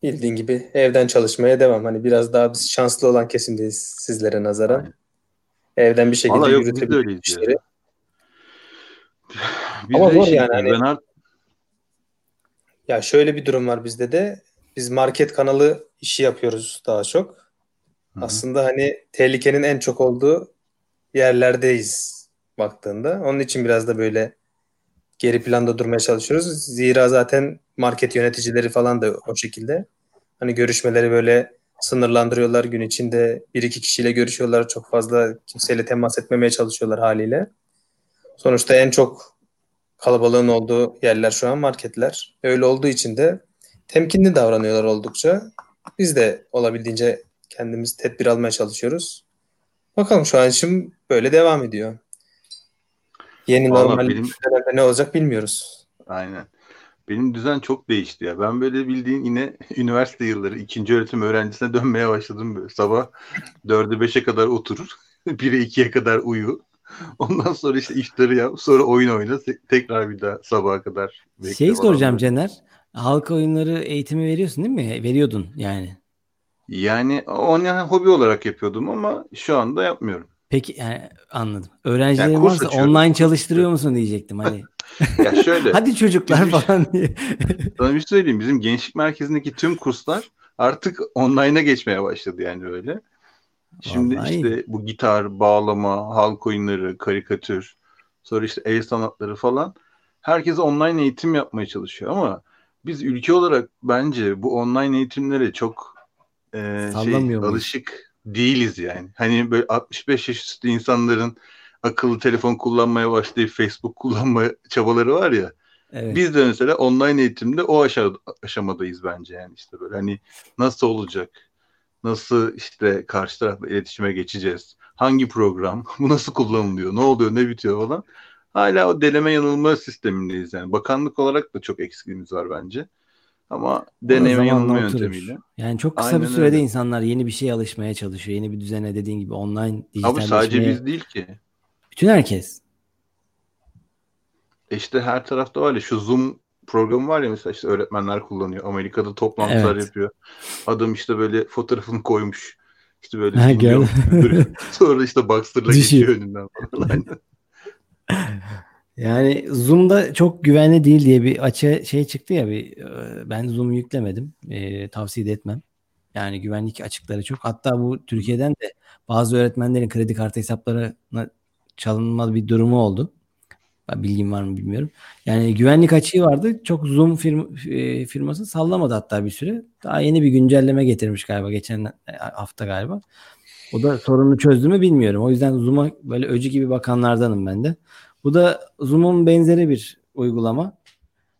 S2: bildiğin gibi evden çalışmaya devam. Hani biraz daha biz şanslı olan kesimdeyiz sizlere nazaran.
S3: Aynen.
S2: Evden bir şekilde yürütebiliriz
S3: öyleyiz ya. Biz
S2: Ama
S3: de
S2: zor
S3: şey,
S2: yani, hani-
S3: ben artık
S2: Ya şöyle bir durum var bizde de. Biz market kanalı işi yapıyoruz daha çok.
S3: Hı hı.
S2: Aslında hani tehlikenin en çok olduğu yerlerdeyiz baktığında. Onun için biraz da böyle geri planda durmaya çalışıyoruz. Zira zaten market yöneticileri falan da o şekilde. Hani görüşmeleri böyle sınırlandırıyorlar. Gün içinde bir iki kişiyle görüşüyorlar. Çok fazla kimseyle temas etmemeye çalışıyorlar haliyle. Sonuçta en çok kalabalığın olduğu yerler şu an marketler. Öyle olduğu için de temkinli davranıyorlar oldukça. Biz de olabildiğince kendimiz tedbir almaya çalışıyoruz. Bakalım şu an işim böyle devam ediyor. Yeni
S3: Vallahi
S2: normal
S3: benim-
S2: ne olacak bilmiyoruz.
S3: aynen. Benim düzen çok değişti ya. Ben böyle bildiğin yine üniversite yılları ikinci öğretim öğrencisine dönmeye başladım böyle. Sabah 4'e 5'e kadar oturur. 1'e 2'ye kadar uyu. Ondan sonra işte iftarı yap. Sonra oyun oyna. te- Tekrar bir daha sabaha kadar bekle
S1: Şey soracağım
S3: böyle.
S1: Caner. Halk oyunları eğitimi veriyorsun değil mi? Veriyordun yani.
S3: Yani onu hobi olarak yapıyordum ama şu anda yapmıyorum.
S1: Peki yani anladım. Öğrencilerin
S3: Yani
S1: varsa
S3: açıyorum,
S1: online çalıştırıyor musun diyecektim hani.
S3: Ya şöyle
S1: Hadi çocuklar falan diye.
S3: sana bir şey söyleyeyim. Bizim gençlik merkezindeki tüm kurslar artık online'a geçmeye başladı yani öyle. Şimdi
S1: Vallahi
S3: işte bu gitar, bağlama, halk oyunları, karikatür, sonra işte el sanatları falan herkes online eğitim yapmaya çalışıyor ama biz ülke olarak bence bu online eğitimlere çok e, şey alışık değiliz yani. Hani böyle 65 yaş üstü insanların akıllı telefon kullanmaya başlayıp Facebook kullanma çabaları var ya.
S1: Evet.
S3: Biz de mesela online eğitimde o aşa- aşamadayız bence yani işte böyle hani nasıl olacak? Nasıl işte karşı tarafla iletişime geçeceğiz? Hangi program? Bu nasıl kullanılıyor? Ne oluyor? Ne bitiyor falan. Hala o deneme yanılma sistemindeyiz yani. Bakanlık olarak da çok eksikliğimiz var bence. Ama deneme yanılma yöntemiyle.
S1: Yani çok kısa
S3: Aynen
S1: bir sürede
S3: öyle.
S1: insanlar yeni bir şeye alışmaya çalışıyor. Yeni bir düzene dediğin gibi online
S3: Ama sadece
S1: dijitalleşmeye.
S3: biz değil ki.
S1: Bütün herkes.
S3: E İşte her tarafta ya şu Zoom programı var ya mesela işte öğretmenler kullanıyor. Amerika'da toplantılar
S1: Evet.
S3: yapıyor. Adam işte böyle fotoğrafını koymuş. İşte böyle
S1: Ha, gördüm.
S3: Sonra işte Baxter'la geçiyor önünden falan.
S1: Yani Zoom'da çok güvenli değil diye bir açı şey çıktı ya bir e, ben Zoom yüklemedim. E, tavsiye de etmem. Yani güvenlik açıkları çok. Hatta bu Türkiye'den de bazı öğretmenlerin kredi kartı hesaplarına çalınma bir durumu oldu. Bilgim var mı bilmiyorum. Yani güvenlik açığı vardı. Çok Zoom firm- e, firması sallamadı hatta bir süre. Daha yeni bir güncelleme getirmiş galiba geçen e, hafta galiba. O da sorunu çözdü mü bilmiyorum. O yüzden Zoom'a böyle öcü gibi bakanlardanım ben de. Bu da Zoom'un benzeri bir uygulama.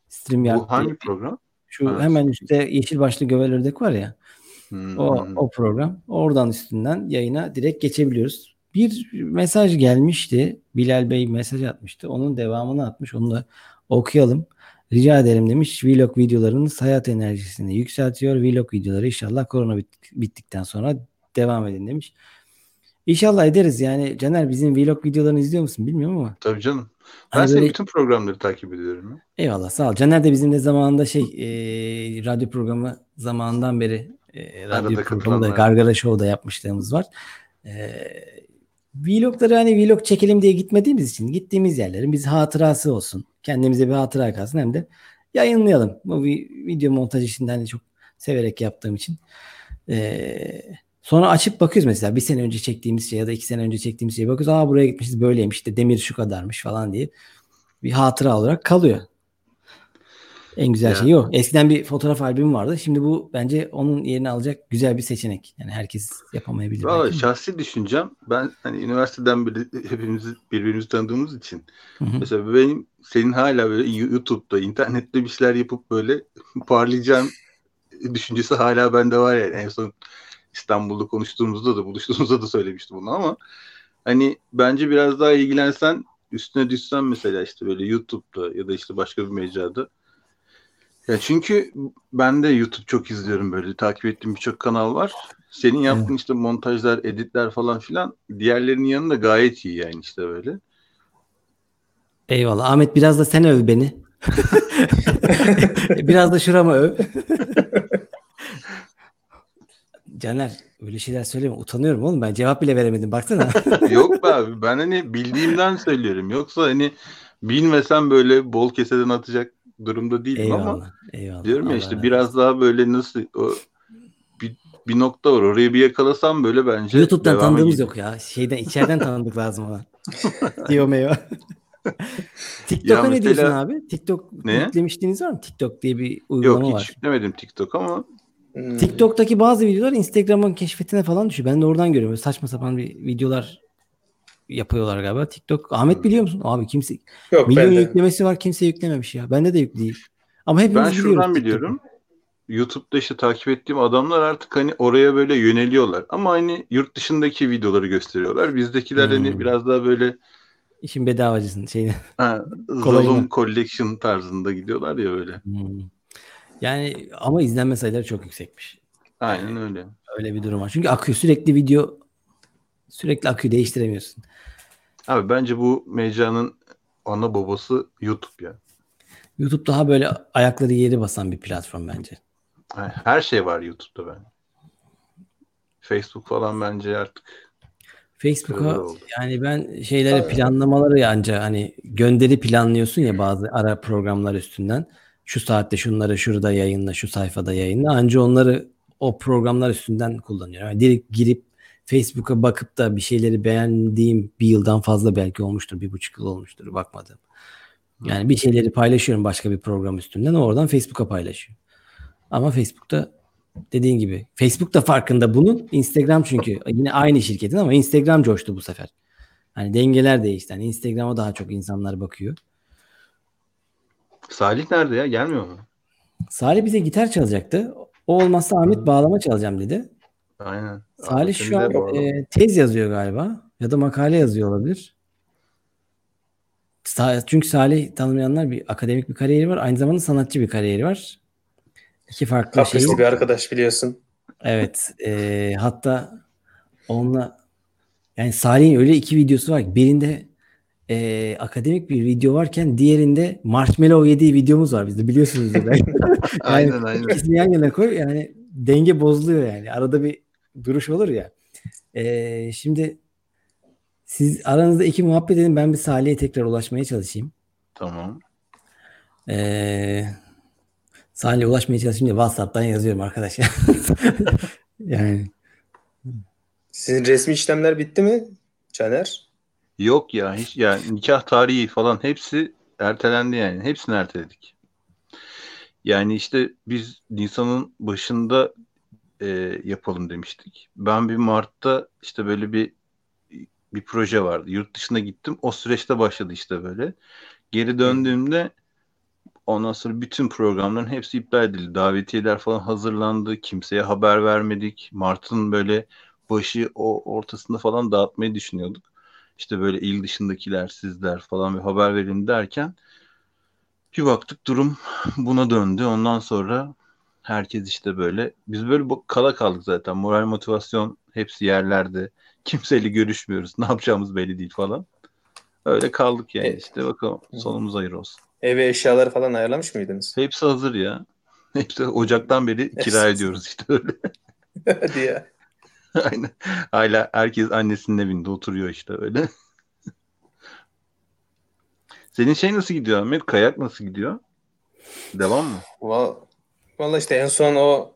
S1: StreamYard
S3: Bu hangi program?
S1: Şu
S3: Evet.
S1: hemen üstte yeşil başlı gövel ördek var ya.
S3: Hmm.
S1: O, o program. Oradan üstünden yayına direkt geçebiliyoruz. Bir mesaj gelmişti. Bilal Bey mesaj atmıştı. Onun devamını atmış. Onu da okuyalım. Rica ederim demiş. Vlog videolarınız hayat enerjisini yükseltiyor. Vlog videoları inşallah korona bit- bittikten sonra devam edin demiş. İnşallah ederiz. Yani Caner bizim vlog videolarını izliyor musun bilmiyorum ama.
S3: Tabii canım. Ben
S1: Hani
S3: senin
S1: böyle-
S3: bütün programları takip ediyorum. ya.
S1: Eyvallah sağ ol. Caner de bizim de zamanında şey e, radyo programı zamanından beri e, radyo
S3: Arada
S1: programı da. Gargara Show'da yapmışlığımız var. E, vlogları hani vlog çekelim diye gitmediğimiz için gittiğimiz yerlerin biz hatırası olsun. Kendimize bir hatıra kalsın hem de yayınlayalım. Bu vi- video montaj işini hani çok severek yaptığım için. E, sonra açıp bakıyoruz mesela bir sene önce çektiğimiz şey ya da iki sene önce çektiğimiz şeye bakıyoruz. Aa buraya gitmişiz böyleymiş işte demir şu kadarmış falan diye bir hatıra olarak kalıyor. En güzel
S3: Ya.
S1: şey o. Eskiden bir fotoğraf albümü vardı. Şimdi bu bence onun yerini alacak güzel bir seçenek. Yani herkes yapamayabilir.
S3: Valla
S1: belki.
S3: şahsi düşüncem ben hani üniversiteden beri hepimiz birbirimizi tanıdığımız için
S1: Hı hı.
S3: mesela benim senin hala böyle YouTube'da internette bir şeyler yapıp böyle parlayacağın düşüncesi hala bende var yani en son İstanbul'da konuştuğumuzda da buluştuğumuzda da söylemiştim bunu ama hani bence biraz daha ilgilensen üstüne düşsen mesela işte böyle YouTube'da ya da işte başka bir mecrada ya çünkü ben de YouTube çok izliyorum böyle takip ettiğim birçok kanal var. Senin yaptığın işte montajlar, editler falan filan diğerlerinin yanında gayet iyi yani işte böyle.
S1: Eyvallah. Ahmet biraz da sen öv beni. biraz da şuramı öv. Caner öyle şeyler söyleme. Utanıyorum oğlum ben. Cevap bile veremedim. Baksana.
S3: Yok be abi ben hani bildiğimden söylüyorum. Yoksa hani bilmesem böyle bol keseden atacak durumda değilim ama
S1: eyvallah. Eyvallah.
S3: diyorum ya
S1: Allah
S3: işte
S1: razı
S3: biraz daha böyle nasıl o bir, bir nokta var. Orayı bir yakalasam böyle bence
S1: YouTube'dan tanıdığımız
S3: gelir.
S1: yok ya. Şeyden içeriden tanıdık lazım ona. Diyor Meyve. TikTok'a ne
S3: mesela-
S1: diyorsun abi? TikTok
S3: Ne?
S1: yüklemiştiniz var mı? TikTok diye bir uygulama
S3: Yok
S1: var.
S3: hiç yüklemedim TikTok ama
S2: Hmm.
S1: TikTok'taki bazı videolar Instagram'ın keşfetine falan düşüyor. Ben de oradan görüyorum. Böyle saçma sapan bir videolar yapıyorlar galiba. TikTok. Ahmet biliyor musun? Abi kimse
S2: Yok
S1: milyon
S2: ben de.
S1: yüklemesi var kimse yüklememiş ya. Bende de yüklü değil. Ama hepimiz
S3: ben
S1: biliyoruz
S3: şuradan biliyorum. YouTube'da işte takip ettiğim adamlar artık hani oraya böyle yöneliyorlar. Ama hani yurt dışındaki videoları gösteriyorlar. Bizdekiler hani
S1: Hmm.
S3: biraz daha böyle
S1: İşin bedavacısın şeyden.
S3: ha. Zalom Collection tarzında gidiyorlar ya öyle.
S1: Hmm. Yani ama izlenme sayıları çok yüksekmiş.
S3: Aynen öyle.
S1: Öyle bir durum var. Çünkü akıyor sürekli video sürekli akıyor değiştiremiyorsun.
S3: Abi bence bu mecranın ana babası YouTube ya.
S1: YouTube daha böyle ayakları yeri basan bir platform bence.
S3: Her şey var YouTube'da ben. Facebook falan bence artık
S1: Facebook'a yani ben şeyleri planlamaları anca hani gönderi planlıyorsun ya bazı ara programlar üstünden. Şu saatte şunları şurada yayınla, şu sayfada yayınla. Anca onları o programlar üstünden kullanıyorum. Yani direkt girip Facebook'a bakıp da bir şeyleri beğendiğim bir yıldan fazla belki olmuştur. Bir buçuk yıl olmuştur bakmadım. Yani bir şeyleri paylaşıyorum başka bir program üstünden. Oradan Facebook'a paylaşıyorum. Ama Facebook'ta dediğin gibi. Facebook da farkında bunun. Instagram çünkü yine aynı şirketin ama Instagram coştu bu sefer. Hani dengeler değişti. Hani Instagram'a daha çok insanlar bakıyor.
S3: Salih nerede ya? Gelmiyor mu?
S1: Salih bize gitar çalacaktı. O olmazsa Ahmet bağlama çalacağım dedi.
S3: Aynen.
S1: Salih şu an e, tez yazıyor galiba ya da makale yazıyor olabilir. Sa- Çünkü Salih tanımayanlar bir akademik bir kariyeri var. Aynı zamanda sanatçı bir kariyeri var. İki farklı şey.
S2: Kaprisli bir arkadaş biliyorsun.
S1: Evet. e, hatta onunla yani Salih'in öyle iki videosu var ki birinde e, akademik bir video varken diğerinde marshmallow yediği videomuz var bizde biliyorsunuzdur belki.
S3: Aynen aynen.
S1: İkisini yan yana koy yani denge bozuluyor yani. Arada bir duruş olur ya. Ee, şimdi siz aranızda iki muhabbet edin. Ben bir Salih'e tekrar ulaşmaya çalışayım.
S3: Tamam.
S1: Ee, Salih'e ulaşmaya çalışayım diye WhatsApp'tan yazıyorum arkadaşlar. yani
S2: Sizin resmi işlemler bitti mi Caner?
S3: Yok ya hiç ya nikah tarihi falan hepsi ertelendi yani. Hepsini erteledik. Yani işte biz Nisan'ın başında e, yapalım demiştik. Ben bir Mart'ta işte böyle bir bir proje vardı. Yurt dışına gittim. O süreçte başladı işte böyle. Geri döndüğümde ondan sonra bütün programların hepsi iptal edildi. Davetiyeler falan hazırlandı. Kimseye haber vermedik. Mart'ın böyle başı o ortasında falan dağıtmayı düşünüyorduk. İşte böyle il dışındakiler, sizler falan bir haber verin derken bir baktık durum buna döndü. Ondan sonra herkes işte böyle biz böyle bu- kala kaldık zaten. Moral motivasyon hepsi yerlerde. Kimseyle görüşmüyoruz. Ne yapacağımız belli değil falan. Öyle kaldık yani
S2: E-
S3: işte bakalım sonumuz hayır olsun.
S2: Eve eşyaları falan ayarlamış mıydınız?
S3: Hepsi hazır ya. Hepsi Ocak'tan beri kira
S2: Evet.
S3: ediyoruz işte öyle.
S2: Hadi ya.
S3: Aynen. Hala herkes annesinin evinde oturuyor işte öyle. Senin şey nasıl gidiyor Ahmet? Kayak nasıl gidiyor? Devam mı?
S2: Va- Vallahi işte en son o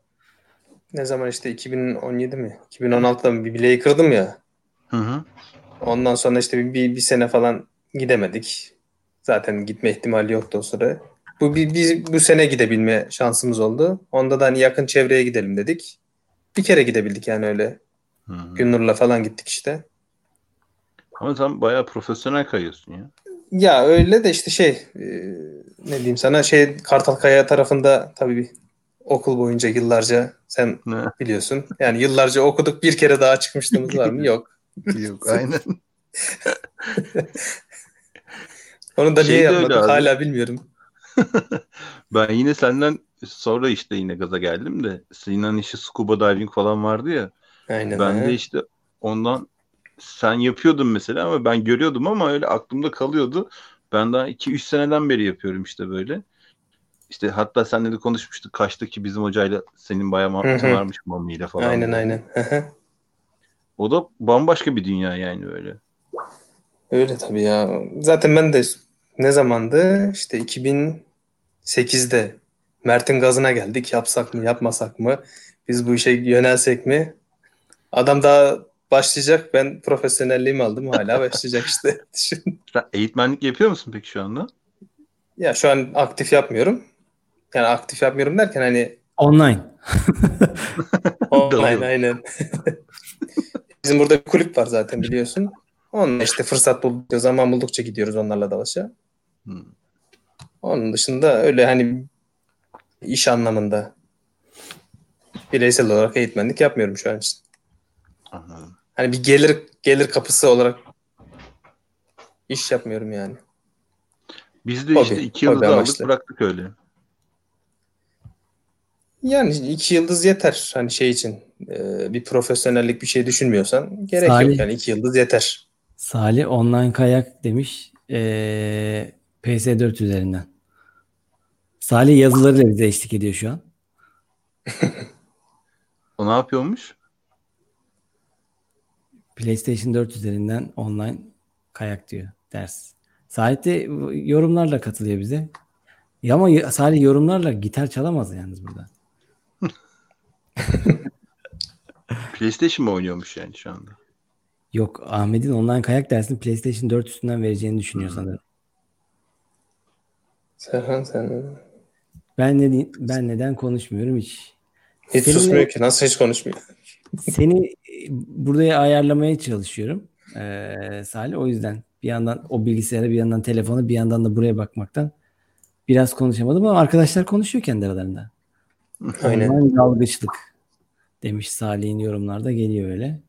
S2: ne zaman işte 2017 mi? 2016'da mı bir bileği kırdım ya.
S3: Hı hı.
S2: Ondan sonra işte bir, bir, bir sene falan gidemedik. Zaten gitme ihtimali yoktu o sıra. Bu bir, bir- bu sene gidebilme şansımız oldu. Onda da hani yakın çevreye gidelim dedik. Bir kere gidebildik yani öyle.
S3: Hı hı.
S2: Günnur'la falan gittik işte.
S3: Ama sen bayağı profesyonel kayıyorsun ya.
S2: Ya öyle de işte şey e, ne diyeyim sana şey Kartalkaya tarafında tabii bir okul boyunca yıllarca sen biliyorsun. Yani yıllarca okuduk bir kere daha çıkmışlığımız var mı? Yok.
S3: Yok aynen.
S2: Onu da
S3: Şey
S2: niye
S3: abi.
S2: hala bilmiyorum.
S3: Ben yine senden sonra işte yine gaza geldim de Sinan işi scuba diving falan vardı ya.
S2: Aynen.
S3: Ben
S2: ha.
S3: de işte ondan sen yapıyordun mesela ama ben görüyordum ama öyle aklımda kalıyordu. Ben daha 2-3 seneden beri yapıyorum işte böyle. İşte hatta seninle de konuşmuştuk. Kaş'taki bizim hocayla senin bayağı muhabbetin varmış Mami ile falan.
S2: Aynen aynen.
S3: O da bambaşka bir dünya yani öyle.
S2: Öyle tabii ya. Zaten ben de ne zamandı? İşte 2008'de Mert'in gazına geldik. Yapsak mı, yapmasak mı? Biz bu işe yönelsek mi? Adam daha başlayacak. Ben profesyonelliğimi aldım. Hala başlayacak işte. Düşün.
S3: Sen eğitmenlik yapıyor musun peki şu anda?
S2: Ya şu an aktif yapmıyorum. Yani aktif yapmıyorum derken hani
S1: online.
S2: online aynen. Bizim burada bir kulüp var zaten biliyorsun. Onunla işte fırsat buldukça, zaman buldukça gidiyoruz onlarla dalaşa.
S3: Hmm.
S2: Onun dışında öyle hani iş anlamında bireysel olarak eğitmenlik yapmıyorum şu an için.
S3: Anladım.
S2: Hani bir gelir gelir kapısı olarak iş yapmıyorum yani.
S3: Biz de
S2: Hobi,
S3: işte iki yılda aldık bıraktık öyle.
S2: Yani iki yıldız yeter hani şey için. Ee, bir profesyonellik bir şey düşünmüyorsan gerek
S1: Salih.
S2: yok yani iki yıldız yeter.
S1: Salih online kayak demiş. Ee, PS4 üzerinden. Salih yazılarıyla bize eşlik ediyor şu an.
S3: O ne yapıyormuş?
S1: PlayStation 4 üzerinden online kayak diyor ders. Salih de yorumlarla katılıyor bize. Ya ama Salih yorumlarla gitar çalamaz yalnız burada.
S3: PlayStation mı oynuyormuş yani şu anda?
S1: Yok Ahmet'in online kayak dersini PlayStation 4 üstünden vereceğini düşünüyor sanırım.
S2: Serhan sen
S1: Ben ne ben neden konuşmuyorum hiç.
S2: hiç
S1: Seninle-
S2: susmuyor ki. Nasıl hiç konuşmuyor?
S1: Seni e, buraya ayarlamaya çalışıyorum. Ee, Salih o yüzden bir yandan o bilgisayara bir yandan telefona bir yandan da buraya bakmaktan biraz konuşamadım ama arkadaşlar konuşuyor kendi aralarında.
S2: Aynen.
S1: Dalgıçlık. demiş Salih'in yorumlarda geliyor öyle.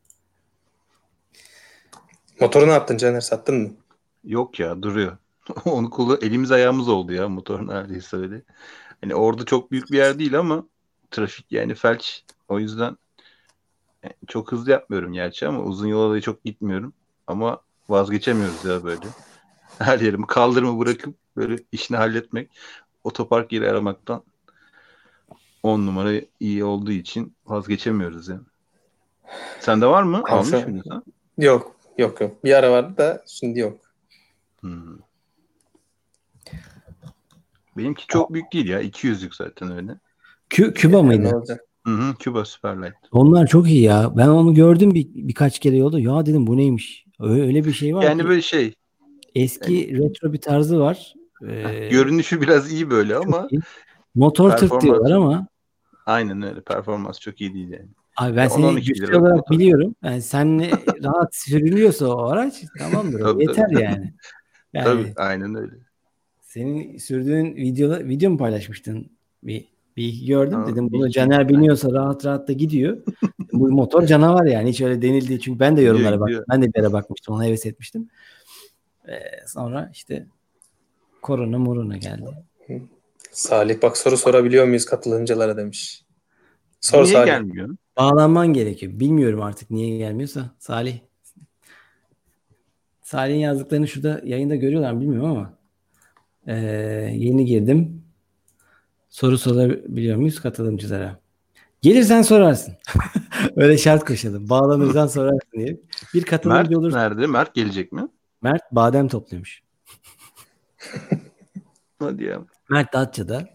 S2: Motoru ne yaptın Caner? Sattın mı?
S3: Yok ya duruyor. Onu kullan elimiz ayağımız oldu ya motor neredeyse öyle. Hani orada çok büyük bir yer değil ama trafik yani felç. O yüzden yani çok hızlı yapmıyorum gerçi ama uzun yola da çok gitmiyorum. Ama vazgeçemiyoruz ya böyle. Her yerimi kaldırımı bırakıp böyle işini halletmek. Otopark yeri aramaktan 10 numara iyi olduğu için vazgeçemiyoruz yani. Sende var mı? Almış mıydın sen?
S2: Yok. Yok yok. Bir ara vardı da şimdi yok.
S3: Hmm. Benimki çok büyük değil ya. 200'lük zaten öyle.
S1: Kü- Küba
S2: Yani
S1: mıydı?
S2: ne olacak?
S3: Hı hı. Cuba Superlight.
S1: Onlar çok iyi ya. Ben onu gördüm bir, birkaç kere yolda. Ya dedim bu neymiş? Öyle, öyle bir şey var
S3: Yani
S1: ki.
S3: böyle şey
S1: Eski retro bir tarzı var. Ee,
S3: görünüşü biraz iyi böyle ama
S1: motor tırt
S3: performans-
S1: diyorlar ama
S3: aynen öyle. Performans çok iyi değil yani.
S1: abi ben seni
S3: 10-12
S1: güçlü olarak biliyorum. Yani senle rahat sürülüyorsa o araç tamamdır.
S3: Tabii,
S1: Yeter
S3: tabii.
S1: yani. Yani
S3: Tabii aynen öyle.
S1: senin sürdüğün videoda video mu paylaşmıştın? Bir bir gördüm
S3: Ha,
S1: dedim bunu. Caner biniyorsa rahat rahat da gidiyor. Bu motor canavar yani hiç öyle denildi çünkü ben de yorumlara baktım. Ben de bir yere bakmıştım ona heves etmiştim. Ee, sonra işte korona morona geldi.
S2: Salih bak soru sorabiliyor muyuz katılımcılara demiş. Sor
S3: Niye
S2: Salih.
S3: gelmiyor?
S1: Bağlanman gerekiyor. Bilmiyorum artık niye gelmiyorsa. Salih. Salih'in yazdıklarını şurada yayında görüyorlar mı bilmiyorum ama ee, yeni girdim. Soru sorabiliyor muyuz katılımcılara? Gelirsen sorarsın. Öyle şart koşalım. Bağlanırsan sorarsın diye. Bir
S3: Mert
S1: katılımcı olur.
S3: nerede? Mert gelecek mi?
S1: Mert badem topluyormuş.
S3: Hadi ya.
S1: Mert Datça'da.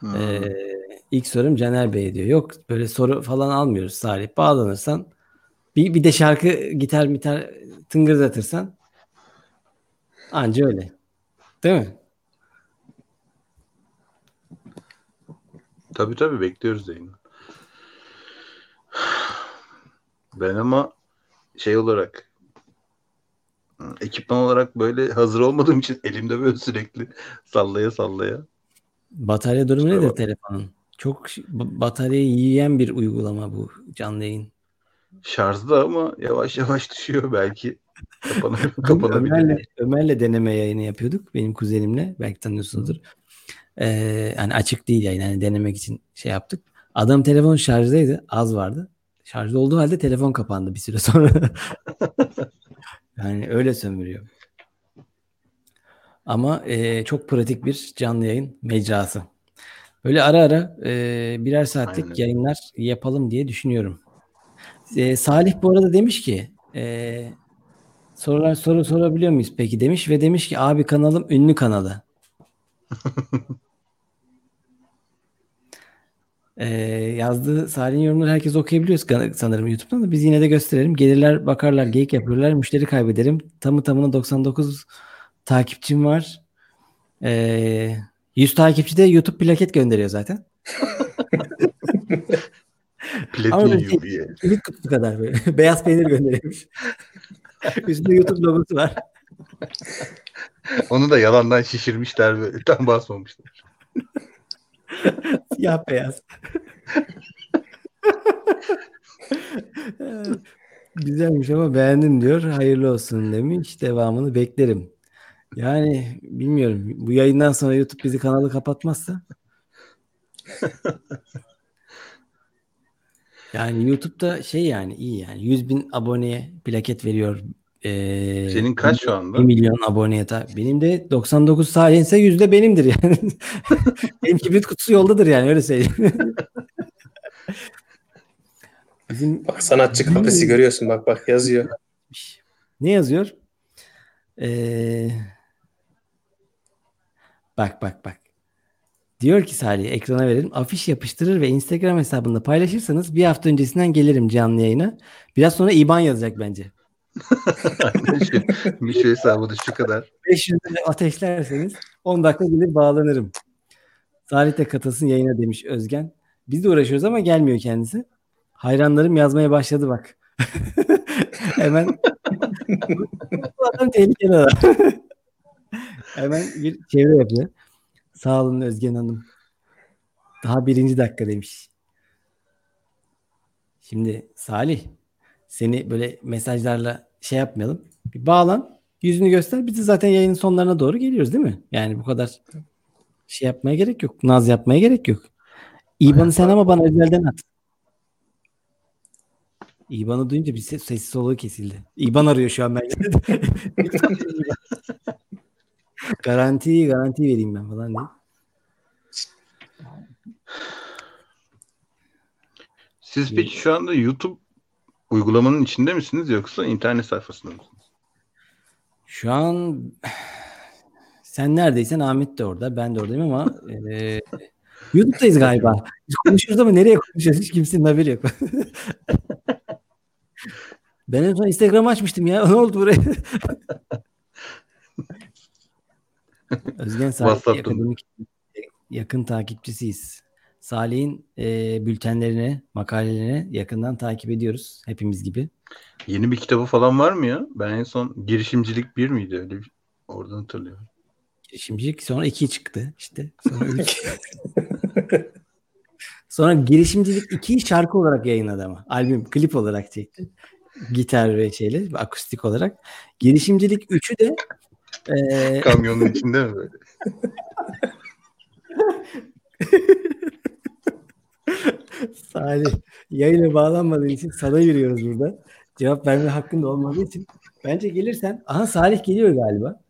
S3: Hmm.
S1: Ee, ilk sorum Caner Bey diyor. Yok böyle soru falan almıyoruz Salih. Bağlanırsan bir, bir de şarkı gitar mitar tıngırdatırsan anca öyle. Değil mi?
S3: Tabii tabii bekliyoruz yayını. Ben ama şey olarak ekipman olarak böyle hazır olmadığım için elimde böyle sürekli sallaya sallaya.
S1: Batarya durumu
S3: Kusura
S1: nedir
S3: bakma.
S1: telefonun? Çok bataryayı yiyen bir uygulama bu canlı yayın.
S3: Şarjda ama yavaş yavaş düşüyor belki. Kapanır,
S1: Dün
S3: kapanabilir.
S1: Ömer'le, Ömer'le deneme yayını yapıyorduk benim kuzenimle. Belki tanıyorsunuzdur. Ee, yani açık değil yayın. Yani denemek için şey yaptık. Adam telefon şarjdaydı. Az vardı. Şarjda olduğu halde telefon kapandı bir süre sonra. yani öyle sömürüyor. Ama e, çok pratik bir canlı yayın mecrası. Böyle ara ara e, birer saatlik
S3: Aynen
S1: yayınlar yapalım diye düşünüyorum. E, Salih bu arada demiş ki e, sorular soru sorabiliyor muyuz peki demiş ve demiş ki abi kanalım ünlü kanalı. Ee, yazdığı Salih'in yorumları herkes okuyabiliyor san- sanırım YouTube'dan da biz yine de gösterelim. Gelirler bakarlar geyik yapıyorlar müşteri kaybederim. Tamı tamına 99 takipçim var. Ee, 100 takipçi de YouTube plaket gönderiyor zaten. Ama
S3: Platin
S1: böyle
S3: yiyor diye.
S1: Simit kutusu kadar böyle. Beyaz peynir gönderiyormuş. Üstünde YouTube logosu var.
S3: Onu da yalandan şişirmişler böyle. Tam basmamışlar.
S1: Siyah beyaz. Güzelmiş ama beğendim diyor. Hayırlı olsun demiş. Devamını beklerim. Yani bilmiyorum. Bu yayından sonra YouTube bizi kanalı kapatmazsa. Yani YouTube'da şey yani iyi yani 100 bin aboneye plaket veriyor. Ee,
S3: Senin kaç şu anda?
S1: 1 milyon aboneye ta. Benim de 99 Salih'inse yüzde benimdir yani. Benim kibrit kutusu yoldadır yani öyle söyleyeyim. Bizim
S2: Bak sanatçı kafesi görüyorsun bak bak yazıyor.
S1: ne yazıyor? Ee, bak bak bak. Diyor ki Salih ekrana verelim. Afiş yapıştırır ve Instagram hesabında paylaşırsanız bir hafta öncesinden gelirim canlı yayına. Biraz sonra IBAN yazacak bence.
S3: Aynen şu, şu hesabı da şu kadar.
S1: 500 lira ateşlerseniz 10 dakika gelir bağlanırım. Salih de katılsın yayına demiş Özgen. Biz de uğraşıyoruz ama gelmiyor kendisi. Hayranlarım yazmaya başladı bak. Hemen bu adam tehlikeli adam. Hemen bir çevre yapıyor. Sağ olun Özgen Hanım. Daha birinci dakika demiş. Şimdi Salih seni böyle mesajlarla şey yapmayalım. Bir bağlan. Yüzünü göster. Biz de zaten yayının sonlarına doğru geliyoruz değil mi? Yani bu kadar şey yapmaya gerek yok. Naz yapmaya gerek yok. İban'ı sen ama bana özelden at. İban'ı duyunca bir ses, sessiz soluğu kesildi. İban arıyor şu an ben. garantiyi garanti vereyim ben falan diye.
S3: Siz peki şu anda YouTube uygulamanın içinde misiniz yoksa internet sayfasında mısınız?
S1: Şu an sen neredeysen Ahmet de orada. Ben de oradayım ama e, YouTube'dayız galiba. Biz konuşuyoruz ama nereye konuşuyoruz? Hiç kimsenin haberi yok. ben en son Instagram açmıştım ya. Ne oldu buraya? Özgen akademik yakın takipçisiyiz. Salih'in e, bültenlerini, makalelerini yakından takip ediyoruz. Hepimiz gibi.
S3: Yeni bir kitabı falan var mı ya? Ben en son girişimcilik bir miydi öyle bir oradan hatırlıyorum.
S1: Girişimcilik sonra 2 çıktı işte. Sonra sonra girişimcilik 2'yi şarkı olarak yayınladı ama. Albüm, klip olarak çekti. Gitar ve şeyle, akustik olarak. Girişimcilik 3'ü de e,
S3: Kamyonun içinde mi böyle?
S1: Salih yayına bağlanmadığın için sana yürüyoruz burada. Cevap verme hakkın da olmadığı için. Bence gelirsen, aha Salih geliyor galiba.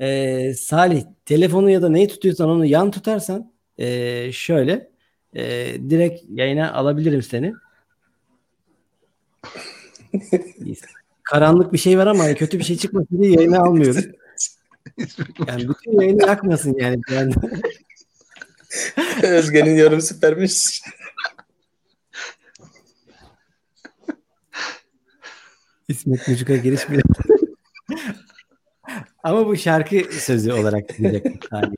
S1: Ee, Salih telefonu ya da neyi tutuyorsan onu yan tutarsan ee, şöyle ee, direkt yayına alabilirim seni. Karanlık bir şey var ama kötü bir şey çıkmasın diye yayına almıyorum. Yani bütün yayını yakmasın yani. yani
S2: Özge'nin yorum süpermiş.
S1: İsmet Mucuk'a giriş bile. Ama bu şarkı sözü olarak dinleyecek Salih.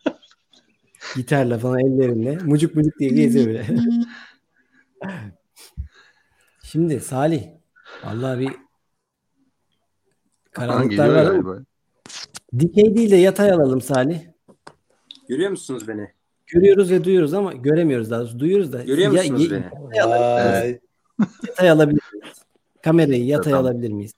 S1: Gitarla falan ellerinde. Mucuk mucuk diye geziyor böyle. Şimdi Salih. Vallahi bir karanlıklar var
S3: galiba.
S1: dikey değil de yatay alalım Salih.
S4: Görüyor musunuz beni?
S1: Görüyoruz ve duyuyoruz ama göremiyoruz daha doğrusu. Duyuyoruz da.
S4: Görüyor
S1: Ya-
S4: musunuz
S1: ye-
S4: beni?
S1: Yatay alabilir miyiz? Kamerayı yatay
S3: Tamam.
S1: alabilir miyiz?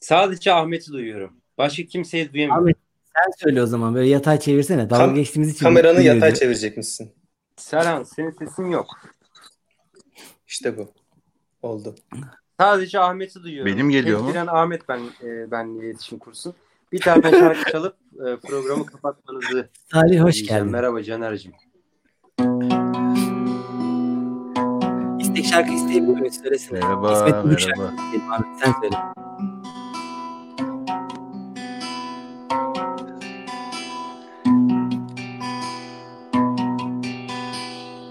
S4: Sadece Ahmet'i duyuyorum. Başka kimseyi duyamıyorum.
S1: Ahmet sen söyle o zaman böyle yatay çevirsene. Dalga
S2: Kam-
S1: geçtiğimiz için.
S2: Kameranı
S1: duyuyoruz
S2: yatay
S1: ya.
S2: çevirecek misin?
S4: Serhan senin sesin yok.
S2: İşte bu. Oldu.
S4: Sadece Ahmet'i duyuyorum.
S3: Benim geliyor
S4: Tek
S3: mu?
S4: giren Ahmet ben e, benle iletişim kursun. Bir tane şarkı çalıp e, programı kapatmanızı
S1: Salih hoş
S4: diyeceğim.
S1: geldin.
S4: Merhaba Caner'cim.
S1: İstek şarkı isteyebilir miyiz? Söylesene.
S3: Merhaba,
S1: İsmet şarkı
S3: merhaba.
S1: isteyelim Ahmet sen söyle.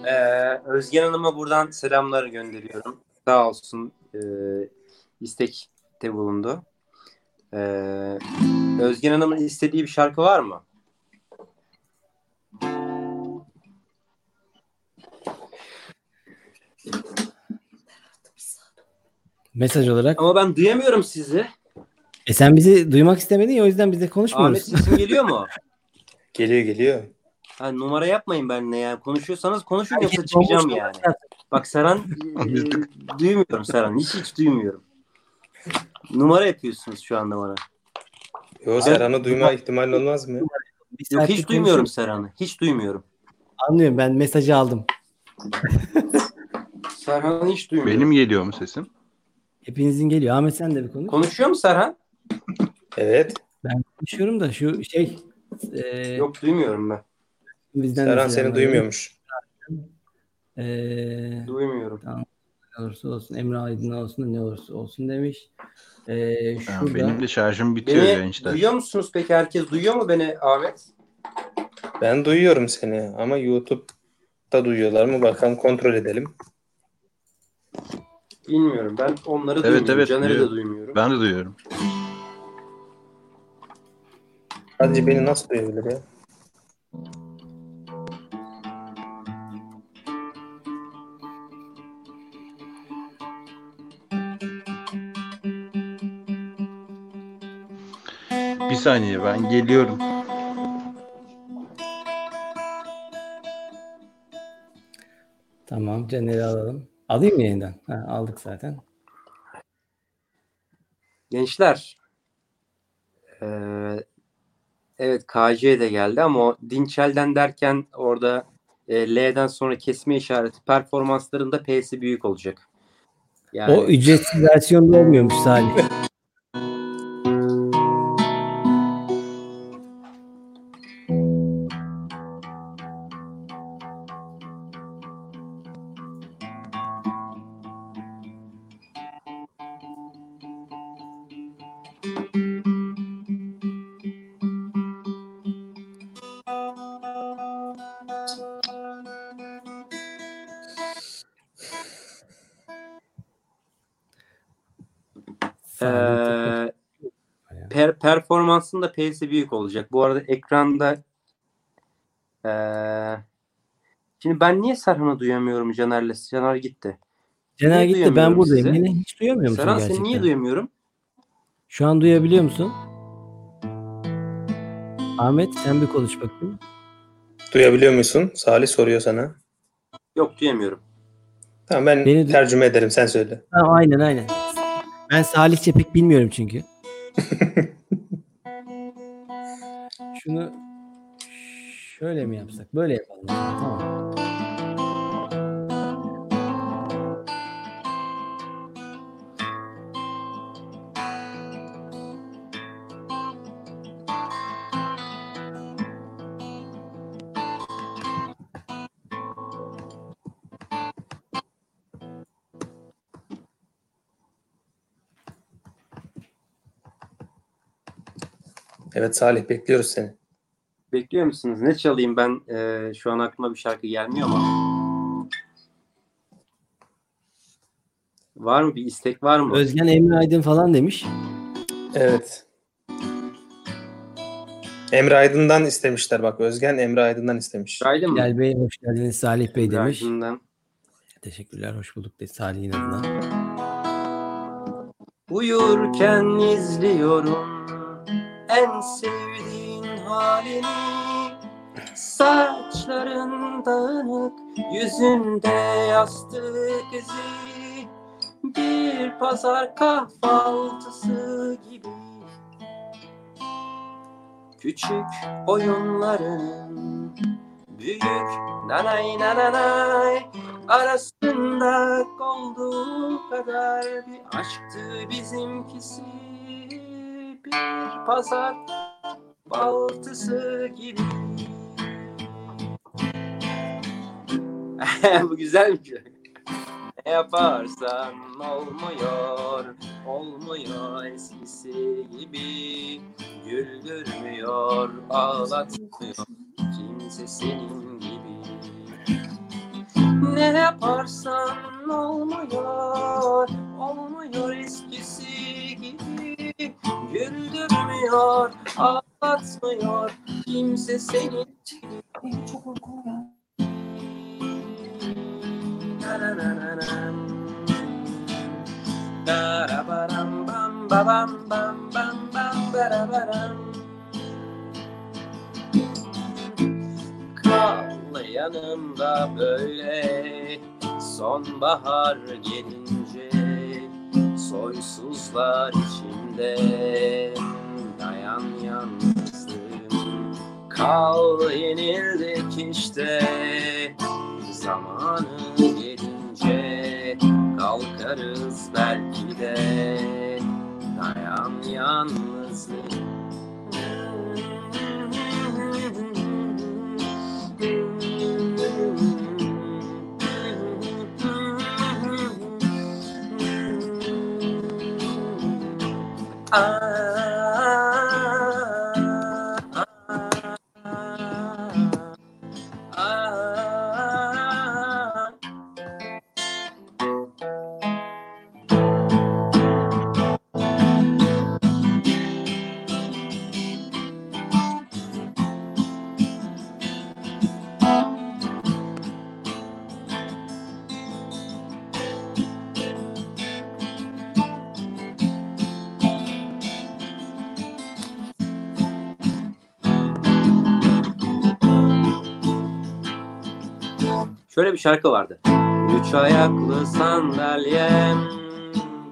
S4: Ee, Özgen Hanım'a buradan selamlar gönderiyorum. Sağ olsun e, istekte bulundu. Ee, Özgen Hanım'ın istediği bir şarkı var mı?
S1: Mesaj olarak.
S4: Ama ben duyamıyorum sizi.
S1: E sen bizi duymak istemedin ya o yüzden biz de
S4: Ahmet
S1: konuşmuyoruz.
S4: sesim geliyor mu?
S2: Geliyor geliyor.
S4: Ha, numara yapmayın benimle yani. Konuşuyorsanız konuşun yoksa çıkacağım yani. Bak Serhan e, duymuyorum Serhan. Hiç hiç duymuyorum. Numara yapıyorsunuz şu anda bana.
S2: Yo Serhan'ı duyma ihtimali olmaz mı?
S4: Yok hiç duymuyorum. Serhan'ı. Hiç duymuyorum.
S1: Anlıyorum ben mesajı aldım.
S4: Serhan'ı hiç duymuyorum.
S3: Benim geliyor mu sesim?
S1: Hepinizin geliyor. Ahmet sen de bir konuş.
S4: Konuşuyor mu Serhan?
S2: Evet.
S1: Ben konuşuyorum da şu şey e,
S4: Yok duymuyorum ben.
S1: bizden de
S2: Serhan seni duymuyormuş.
S1: E,
S4: Duymuyorum.
S1: ne olursa olsun Emre Aydın olsun ne olursa olsun demiş. E,
S3: Ha,
S1: şurada
S3: benim de şarjım bitiyor
S4: Beni
S3: gençler.
S4: duyuyor musunuz peki? Herkes duyuyor mu beni Ahmet?
S2: Ben duyuyorum seni ama YouTube'da duyuyorlar mı? Bakalım kontrol edelim.
S4: Bilmiyorum. Ben onları
S3: Evet,
S4: duymuyorum.
S3: evet,
S4: Caner'i de
S3: duyuyorum.
S4: duymuyorum.
S3: Ben de duyuyorum.
S2: Sadece beni nasıl duyabilir ya?
S3: Saniye ben geliyorum.
S1: Tamam Caner'i alalım. Alayım mı yeniden? Ha, aldık zaten.
S4: Gençler. Ee, evet KC de geldi ama o Dinçel'den derken orada e, L'den sonra kesme işareti performanslarında P'si büyük olacak. Yani
S1: O ücretsiz versiyonda olmuyormuş Salih.
S4: Performansın da P'si büyük olacak. Bu arada ekranda ee, şimdi ben niye Serhan'ı duyamıyorum Caner'le? Caner gitti.
S1: Caner
S4: niye
S1: gitti ben buradayım.
S4: sizi?
S1: Beni hiç duyamıyor musun
S4: Serhan
S1: gerçekten?
S4: seni niye duyamıyorum?
S1: Şu an duyabiliyor musun? Ahmet sen bir konuş bakayım.
S2: Duyabiliyor musun? Salih soruyor sana.
S4: Yok duyamıyorum.
S2: Tamam ben
S1: Beni du-
S2: tercüme ederim sen söyle.
S1: Ha, aynen aynen. Ben Salihçe pek bilmiyorum çünkü. Şunu şöyle mi yapsak? Böyle yapalım. Tamam.
S2: Evet Salih bekliyoruz seni.
S4: Bekliyor musunuz? Ne çalayım ben? ee, şu an aklıma bir şarkı gelmiyor ama. Var mı bir istek var mı?
S1: Özgen Emre Aydın falan demiş.
S2: Evet. Emre Aydın'dan istemişler bak. Özgen Emre Aydın'dan istemiş.
S4: Aydın mı?
S1: Bilal Bey hoş geldiniz. Salih Bey demiş.
S4: Aydın'dan.
S1: Teşekkürler. Hoş bulduk de Salih'in adına.
S4: Uyurken izliyorum en sevdiğin halini Saçların dağınık, yüzünde yastık izi Bir pazar kahvaltısı gibi. Küçük oyunların büyük nanay nanay arasında olduğu kadar bir aşktı bizimkisi bir pazar baltısı gibi. Bu güzel bir şey. Ne yaparsan olmuyor, olmuyor eskisi gibi. Güldürmüyor, ağlatmıyor kimse senin gibi. Ne yaparsan olmuyor, olmuyor eskisi gibi. Güldürmüyor, ağlatmıyor kimse seni. Çok uykum Darabaram bam babam bam bam bam barabaram. Kal yanımda böyle sonbahar gelince soysuzlar içinde dayan yalnızlığım kal yenildik işte. Zamanı gelince kalkarız belki de. Dayan yalnızlığım I Şöyle bir şarkı vardı. Üç ayaklı sandalyem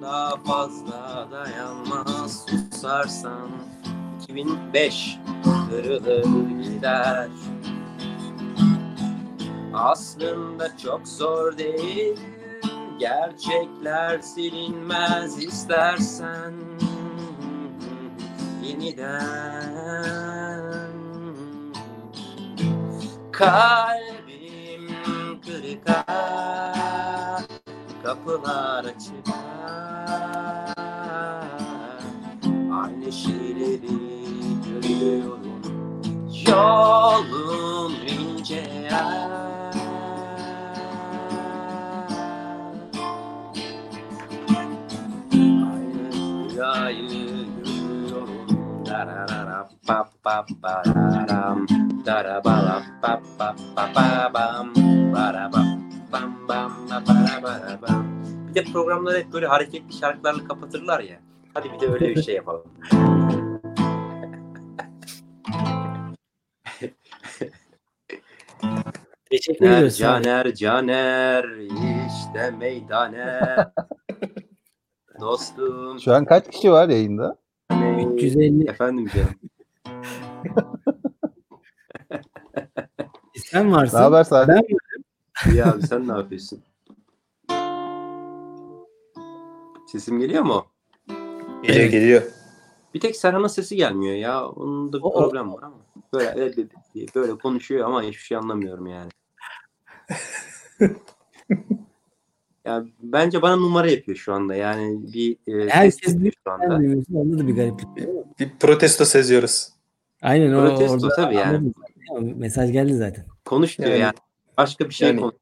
S4: daha fazla dayanmaz susarsan. 2005 kırılır gider. Aslında çok zor değil Gerçekler silinmez istersen. Yeniden. Kalbim ah, Kapılar açık ah. Aynı şeyleri görüyorum Yolun ince. Aynı rüyayı görüyorum Dararara pa pa pa raram Darabala pa pa pa pa bam Baraba bam bam ba bara bara bam Bir de programları hep böyle hareketli şarkılarla kapatırlar ya. Hadi bir de öyle bir şey yapalım.
S1: Teşekkür
S4: Caner. Caner, Caner, işte meydaner. Dostum.
S3: Şu an kaç kişi var yayında?
S4: Caner.
S1: 350.
S4: Efendim canım.
S1: Sen varsın.
S3: Ne haber Salih?
S1: Ben
S4: İyi abi sen ne yapıyorsun? Sesim geliyor mu?
S2: Geliyor
S1: Evet.
S2: geliyor.
S4: Bir tek Serhan'ın sesi gelmiyor ya. Onun da bir
S1: O-
S4: problem var ama. Böyle diye böyle konuşuyor ama hiçbir şey anlamıyorum yani. ya bence bana numara yapıyor şu anda. Yani bir e,
S1: Herkes
S4: yapıyor şu anda.
S1: duymuyorsun. Onda da bir gariplik.
S2: Bir protesto seziyoruz.
S1: Aynen o
S4: Protesto
S1: orada
S4: tabii yani.
S1: anladım. Mesaj geldi zaten.
S4: Konuş diyor
S2: Yani-
S4: yani. Başka bir şey
S2: Yani-
S4: konuş.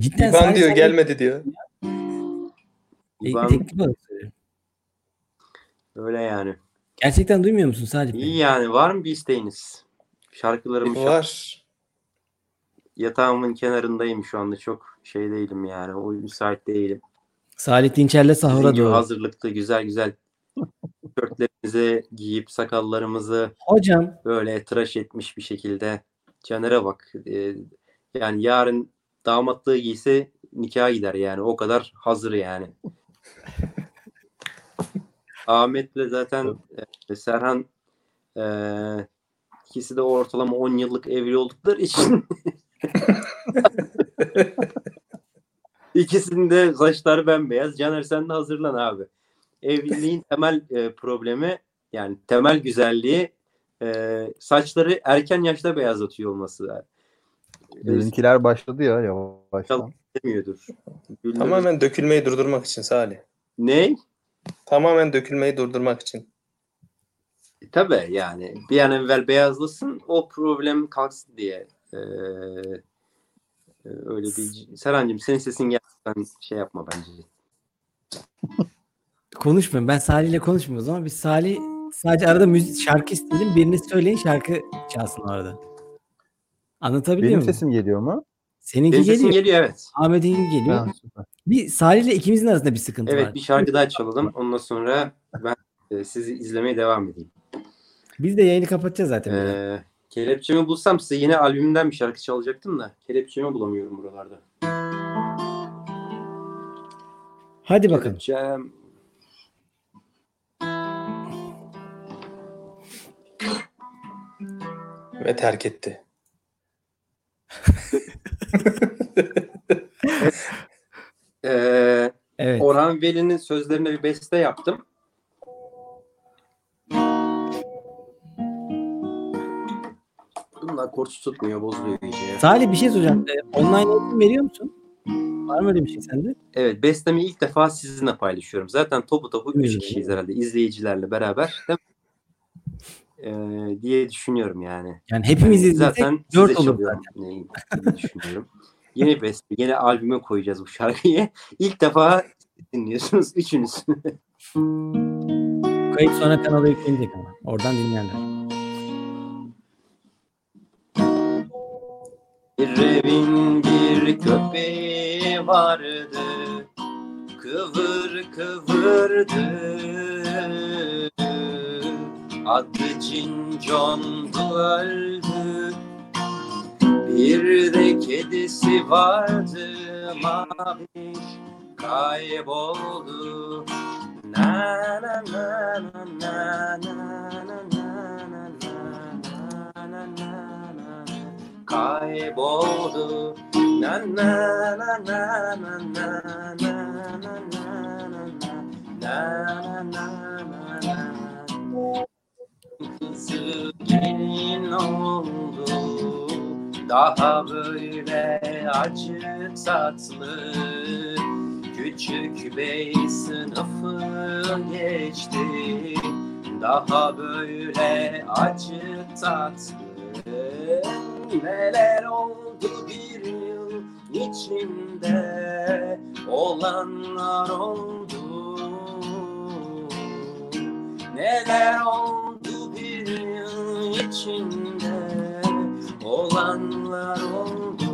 S1: Cidden
S2: İban
S1: Salih
S2: diyor
S1: sen-
S2: gelmedi diyor.
S1: E,
S4: Ben-
S1: teklif.
S4: Öyle yani.
S1: Gerçekten duymuyor musun Salih?
S4: İyi yani. Var mı bir isteğiniz? Şarkılarımı şarkı-
S2: Var.
S4: yatağımın kenarındayım şu anda. Çok şey değilim yani. O müsait değilim.
S1: Salih Dinçer'le sahura doğru.
S4: hazırlıklı güzel güzel tişörtlerimizi giyip sakallarımızı
S1: Hocam
S4: böyle tıraş etmiş bir şekilde Caner'e bak. Ee, yani yarın damatlığı giyse nikaha gider yani. O kadar hazır yani. Ahmet'le zaten e, Serhan e, ikisi de ortalama 10 yıllık evli oldukları için İkisinin de saçları bembeyaz. Caner sen de hazırlan abi. Evliliğin temel e, problemi yani temel güzelliği e, saçları erken yaşta beyazlatıyor olması.
S3: Benimkiler başladı ya yavaştan.
S4: Demiyordur.
S2: Tamamen dökülmeyi durdurmak için Salih.
S4: Ne?
S2: Tamamen dökülmeyi durdurmak için.
S4: E, Tabii yani bir an evvel beyazlasın o problem kalksın diye. Ee, öyle bir Serhancığım senin sesin gelmeden şey yapma bence.
S1: konuşmuyorum. Ben Salih'le konuşmuyoruz ama biz Salih sadece arada müzik şarkı istedim. Birini söyleyin şarkı çalsın orada. Anlatabiliyor
S3: Benim
S1: muyum?
S3: sesim geliyor mu?
S1: Seninki
S4: Senin sesin
S1: geliyor.
S4: geliyor evet.
S1: Ahmet'in geliyor.
S3: Ha, süper.
S1: Bir Salih'le ikimizin arasında bir sıkıntı
S4: Evet
S1: var.
S4: bir şarkı daha çalalım. Ondan sonra ben e, sizi izlemeye devam edeyim.
S1: Biz de yayını kapatacağız zaten.
S4: Ee, kelepçemi bulsam size yine albümümden bir şarkı çalacaktım da kelepçemi bulamıyorum buralarda.
S1: Hadi bakalım.
S4: Kelepçem.
S2: Ve terk etti.
S4: Ee,
S1: Evet.
S4: Orhan Veli'nin sözlerine bir beste yaptım. Bunlar korç tutmuyor, bozuluyor iyice.
S1: Salih bir şey soracağım. Ee, online eğitim veriyor musun? Var mı öyle bir şey sende?
S4: Evet, bestemi ilk defa sizinle paylaşıyorum. Zaten topu topu 3
S1: Buyurun.
S4: kişiyiz herhalde izleyicilerle beraber. Değil mi? Diye düşünüyorum yani.
S1: Yani hepimiz izlesek
S4: Zaten
S1: dört
S4: size
S1: olur
S4: çalıyorum diye düşünüyorum. Yeni beste, yeni albüme koyacağız bu şarkıyı. İlk defa dinliyorsunuz üçünüz.
S1: Kayıt sonra kanala yüklenecek ama. Oradan dinleyenler.
S4: Bir evin bir köpeği vardı Kıvır kıvırdı Adı Cincon öldü Bir de kedisi vardı mavi kayboldu. Na na na na na na na na na na kayboldu. Na na na na na na na na na na na na na na Kızı gelin oldu Daha böyle acı tatlı. Küçük bey sınıfı geçti Daha böyle acı tatlı. Neler oldu bir yıl içinde Olanlar oldu. Neler oldu yıl içinde Olanlar oldu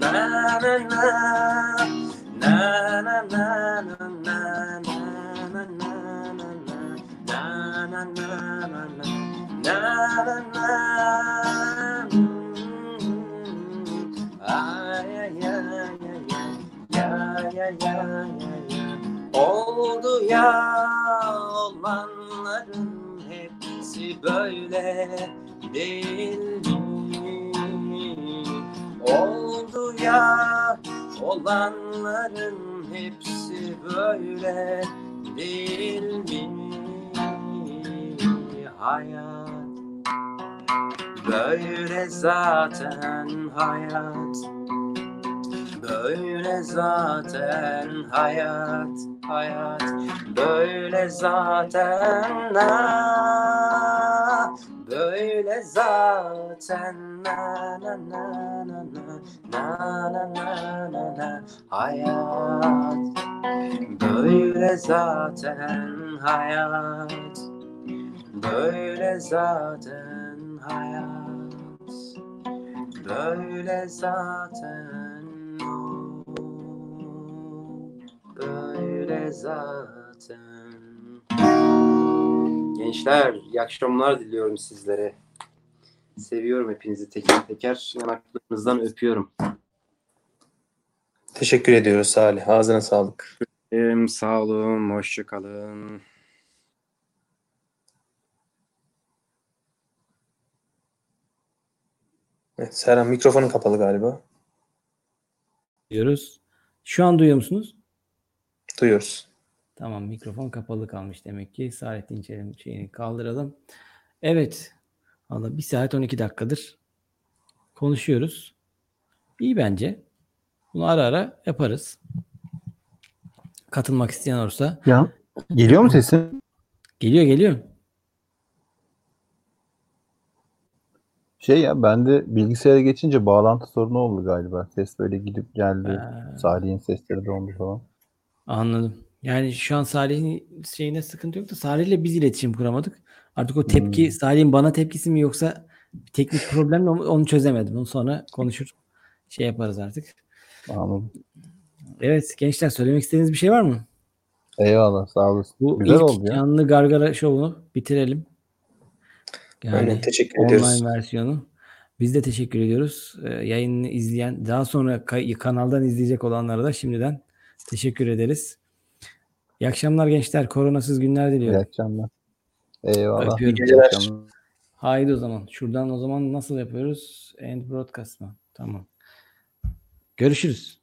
S4: Na na na Na na na na na na na na na na Na na na na na Ay ay ay ay ay ya ya ya ya Oldu ya olanların hepsi böyle değil mi? Oldu ya olanların hepsi böyle değil mi? Hayat böyle zaten hayat Böyle zaten hayat, hayat. Böyle zaten na. Böyle zaten na na na na na Na na na na na. Hayat. Böyle zaten hayat. Böyle zaten hayat. Böyle zaten Böyle zaten Gençler iyi akşamlar diliyorum sizlere. Seviyorum hepinizi teker teker. Yanaklarınızdan öpüyorum.
S2: Teşekkür ediyoruz Salih. Ağzına sağlık.
S4: Em, sağ olun, hoşça kalın.
S2: Evet, Serhan mikrofonun kapalı galiba.
S1: Diyoruz. Şu an duyuyor musunuz?
S2: Duyuyoruz.
S1: Tamam mikrofon kapalı kalmış demek ki. Saadettin Çelim şeyini kaldıralım. Evet. Valla bir saat 12 dakikadır konuşuyoruz. İyi bence. Bunu ara ara yaparız. Katılmak isteyen olursa.
S5: Ya geliyor mu sesim?
S1: Geliyor geliyor.
S5: Şey ya bende bilgisayara geçince bağlantı sorunu oldu galiba. Ses böyle gidip geldi.
S1: Ha,
S5: Salih'in sesleri dondu falan.
S1: Anladım. Yani şu an Salih'in şeyine sıkıntı yok da Salih'le biz iletişim kuramadık. Artık o tepki
S5: Hmm.
S1: Salih'in bana tepkisi mi yoksa teknik problem mi onu onu çözemedim. Onu sonra konuşur şey yaparız artık.
S5: Anladım.
S1: Evet gençler söylemek istediğiniz bir şey var mı?
S5: Eyvallah sağ olasın.
S1: Bu
S5: Güzel
S1: ilk
S5: oldu ya.
S1: canlı gargara şovunu bitirelim. Yani
S2: Aynen, teşekkür
S1: online
S2: ediyoruz.
S1: versiyonu. Biz de teşekkür ediyoruz. Ee, yayını izleyen, daha sonra ka- kanaldan izleyecek olanlara da şimdiden teşekkür ederiz. İyi akşamlar gençler. Koronasız günler
S5: İyi
S1: diliyorum.
S5: akşamlar. Eyvallah.
S1: Öpüyorum.
S5: İyi
S2: Geceler.
S5: akşamlar.
S1: Haydi o zaman. Şuradan o zaman nasıl yapıyoruz? End broadcast mı? Tamam. Görüşürüz.